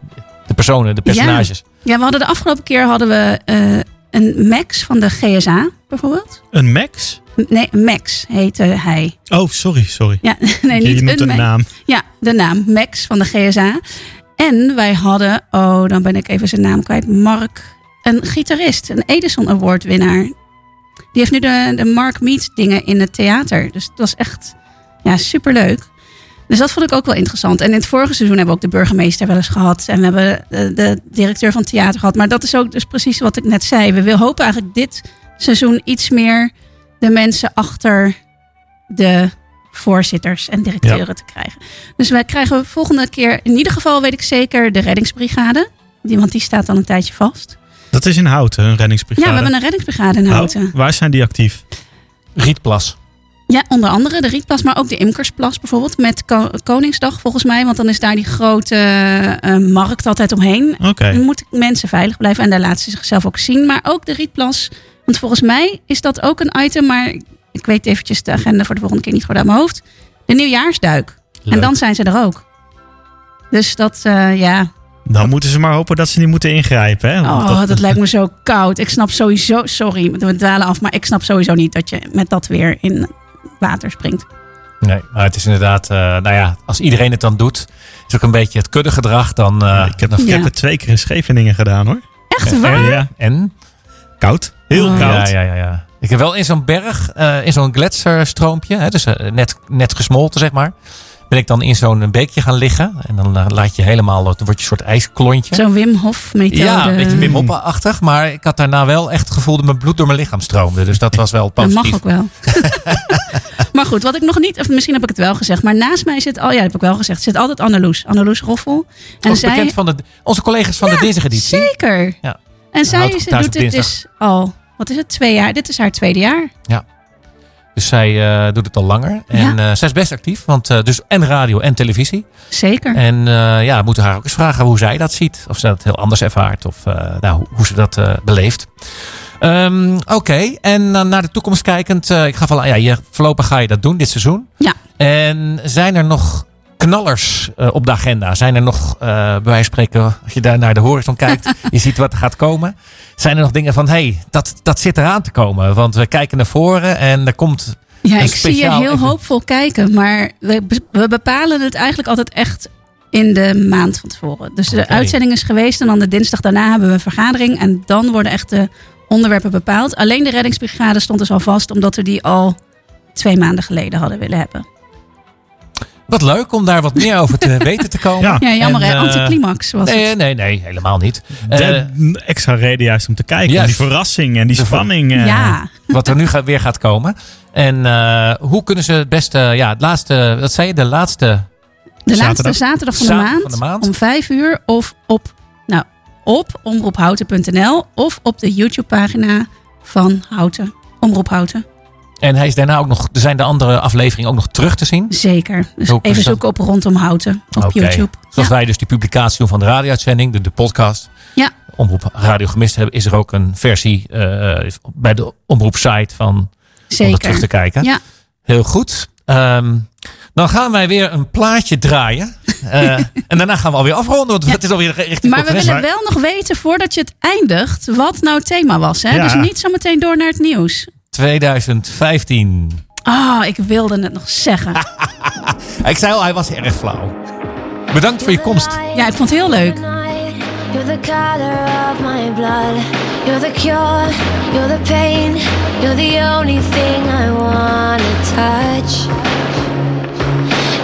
Speaker 3: de personen, de personages.
Speaker 4: ja, we hadden de afgelopen keer hadden we eh, een Max van de GSA, bijvoorbeeld.
Speaker 5: Een Max?
Speaker 4: Nee, Max heette hij.
Speaker 5: Oh, sorry, sorry.
Speaker 4: Ja, nee,
Speaker 5: je
Speaker 4: niet
Speaker 5: noemt
Speaker 4: een
Speaker 5: een naam.
Speaker 4: Ja, de naam Max van de GSA. En wij hadden, oh, dan ben ik even zijn naam kwijt. Mark, een gitarist, een Edison Award winnaar. Die heeft nu de, de Mark Meets dingen in het theater. Dus het was echt ja, superleuk. Dus dat vond ik ook wel interessant. En in het vorige seizoen hebben we ook de burgemeester wel eens gehad. En we hebben de, de directeur van het theater gehad. Maar dat is ook dus precies wat ik net zei. We wil hopen eigenlijk dit seizoen iets meer de mensen achter de voorzitters en directeuren te krijgen. Dus wij krijgen volgende keer, in ieder geval weet ik zeker, de reddingsbrigade. Die, want die staat al een tijdje vast.
Speaker 5: Dat is in Houten, een reddingsbrigade.
Speaker 4: Ja, we hebben een reddingsbrigade in
Speaker 5: Oh,
Speaker 4: Houten.
Speaker 5: waar zijn die actief?
Speaker 3: Rietplas.
Speaker 4: Ja, onder andere de Rietplas, maar ook de Imkersplas bijvoorbeeld. Met Ko- Koningsdag volgens mij. Want dan is daar die grote eh, markt altijd omheen.
Speaker 5: Oké.
Speaker 4: Dan moeten mensen veilig blijven en daar laten ze zichzelf ook zien. Maar ook de Rietplas. Want volgens mij is dat ook een item, maar ik weet eventjes de agenda voor de volgende keer niet goed uit mijn hoofd. De nieuwjaarsduik.
Speaker 3: Leuk.
Speaker 4: En dan zijn ze er ook. Dus dat, eh, ja.
Speaker 5: Dan moeten ze maar hopen dat ze niet moeten ingrijpen. Hè? Want
Speaker 4: Oh, dat lijkt me zo koud. Ik snap sowieso, sorry, we dwalen af, maar ik snap sowieso niet dat je met dat weer in water springt.
Speaker 3: Nee, maar het is inderdaad, eh, nou ja, als iedereen het dan doet, is ook een beetje het kuddegedrag. Dan, eh,
Speaker 5: ik heb,
Speaker 3: dan
Speaker 5: ik
Speaker 4: Ja.
Speaker 5: heb het twee keer in Scheveningen gedaan hoor.
Speaker 4: Echt waar?
Speaker 5: Ja.
Speaker 3: En?
Speaker 5: Koud. Heel
Speaker 4: Oh.
Speaker 5: koud.
Speaker 3: Ja, ja, ja, ja. Ik heb wel in zo'n berg, eh, in zo'n gletsjerstroompje, hè, dus eh, net, net gesmolten zeg maar, ben ik dan in zo'n beekje gaan liggen. En dan eh, laat je helemaal, dan word je een soort ijsklontje.
Speaker 4: Zo'n Wim Hof methode.
Speaker 3: Ja, een beetje Wim Hof-achtig. Maar ik had daarna wel echt het gevoel dat mijn bloed door mijn lichaam stroomde. Dus dat was wel
Speaker 4: Dat
Speaker 3: positief.
Speaker 4: mag ook wel. maar goed, wat ik nog niet, of misschien heb ik het wel gezegd, maar naast mij zit al, ja, dat heb ik wel gezegd, zit altijd Anneloes. Anneloes Roffel. En
Speaker 3: Ook
Speaker 4: zij,
Speaker 3: bekend van de, onze collega's van de dinsdageditie.
Speaker 4: zeker.
Speaker 3: Ja.
Speaker 4: En zij
Speaker 3: houdt
Speaker 4: is,
Speaker 3: thuis
Speaker 4: doet
Speaker 3: dinsdag.
Speaker 4: dus al, wat is het, twee jaar? Dit is haar tweede jaar.
Speaker 3: Dus zij eh, doet het al langer. En eh, zij is best actief. Want eh, dus en radio en televisie.
Speaker 4: Zeker.
Speaker 3: En ja, we moeten haar ook eens vragen hoe zij dat ziet. Of ze dat heel anders ervaart. Of nou, hoe- hoe ze dat beleeft. Ehm, Oké, en dan naar de toekomst kijkend. ik ga van, ja, je, voorlopig ga je dat doen dit seizoen.
Speaker 4: Ja.
Speaker 3: En zijn er nog knallers eh, op de agenda? Zijn er nog, eh, bij wijze van spreken, als je daar naar de horizon kijkt, je ziet wat er gaat komen. Zijn er nog dingen van, hé, hey, dat, dat zit eraan te komen? Want we kijken naar voren en er komt
Speaker 4: Ja, ik zie je heel
Speaker 3: even-
Speaker 4: hoopvol kijken, maar we, we bepalen het eigenlijk altijd echt in de maand van tevoren. Dus de uitzending is geweest en dan de dinsdag daarna hebben we een vergadering en dan worden echt de onderwerpen bepaald. Alleen de reddingsbrigade stond dus al vast, omdat we die al twee maanden geleden hadden willen hebben.
Speaker 3: Wat leuk om daar wat meer over te weten te komen.
Speaker 5: Ja.
Speaker 4: Ja, jammer
Speaker 3: En,
Speaker 4: hè,
Speaker 3: eh,
Speaker 4: anticlimax was
Speaker 3: Nee,
Speaker 4: het.
Speaker 3: nee, nee, helemaal niet.
Speaker 5: De
Speaker 3: Eh,
Speaker 5: extra reden juist om te kijken.
Speaker 3: Juist.
Speaker 5: Die verrassing en die
Speaker 3: De
Speaker 5: spanning. eh,
Speaker 4: Ja,
Speaker 3: wat er nu gaat, weer gaat komen. En eh, hoe kunnen ze het beste, ja, het laatste, wat zei je, de laatste,
Speaker 4: de
Speaker 5: Zaterdag.
Speaker 4: laatste zaterdag van de,
Speaker 3: Zaterdag
Speaker 4: maand,
Speaker 3: van de maand.
Speaker 4: om vijf uur of op, nou, op omroephouten.nl of op de YouTube pagina van Houten. Omroep Houten.
Speaker 3: En hij is daarna ook nog, er zijn de andere afleveringen ook nog terug te zien.
Speaker 4: Zeker. Dus even
Speaker 3: dat-
Speaker 4: zoeken op Rondom Houten op. YouTube.
Speaker 3: Zoals
Speaker 4: Ja.
Speaker 3: wij dus die publicatie doen van de radio-uitzending, de, de podcast.
Speaker 4: Ja.
Speaker 3: Omroep Radio Gemist hebben, is er ook een versie eh, bij de omroepsite van om dat terug te
Speaker 4: Zeker.
Speaker 3: kijken.
Speaker 4: Ja.
Speaker 3: Heel goed. Ehm, dan gaan wij weer een plaatje draaien. Eh, en daarna gaan we alweer afronden, want
Speaker 4: Ja.
Speaker 3: het is alweer richting
Speaker 4: Maar we willen wel nog weten, voordat je het eindigt, wat nou het thema was. Hè?
Speaker 5: Ja.
Speaker 4: Dus niet zo meteen door naar het nieuws.
Speaker 3: 2015.
Speaker 4: Ah, ik wilde het nog zeggen.
Speaker 3: Ik zei al, hij was erg flauw. Bedankt voor je komst.
Speaker 4: Ja, ik vond het heel leuk.
Speaker 9: You're the color of my blood. You're the cure. You're the pain. You're the only thing I wanna touch.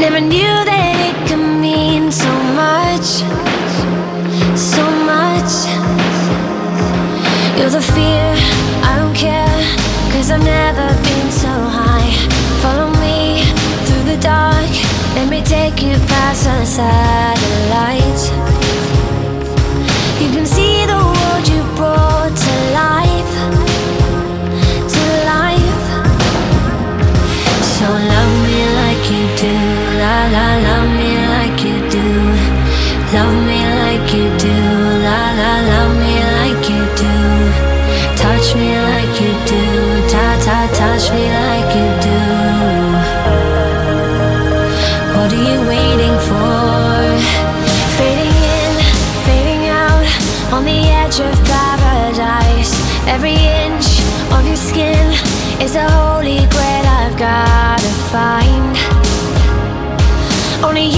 Speaker 9: Never knew that it could mean so much. So much. You're the fear. I don't care. Cause I've never been so high. Follow me through the dark. Let me take you past the satellites. You can see the world you brought to life, to life. So love me like you do, la la, love me Every inch of your skin is a holy grail I've gotta find. Only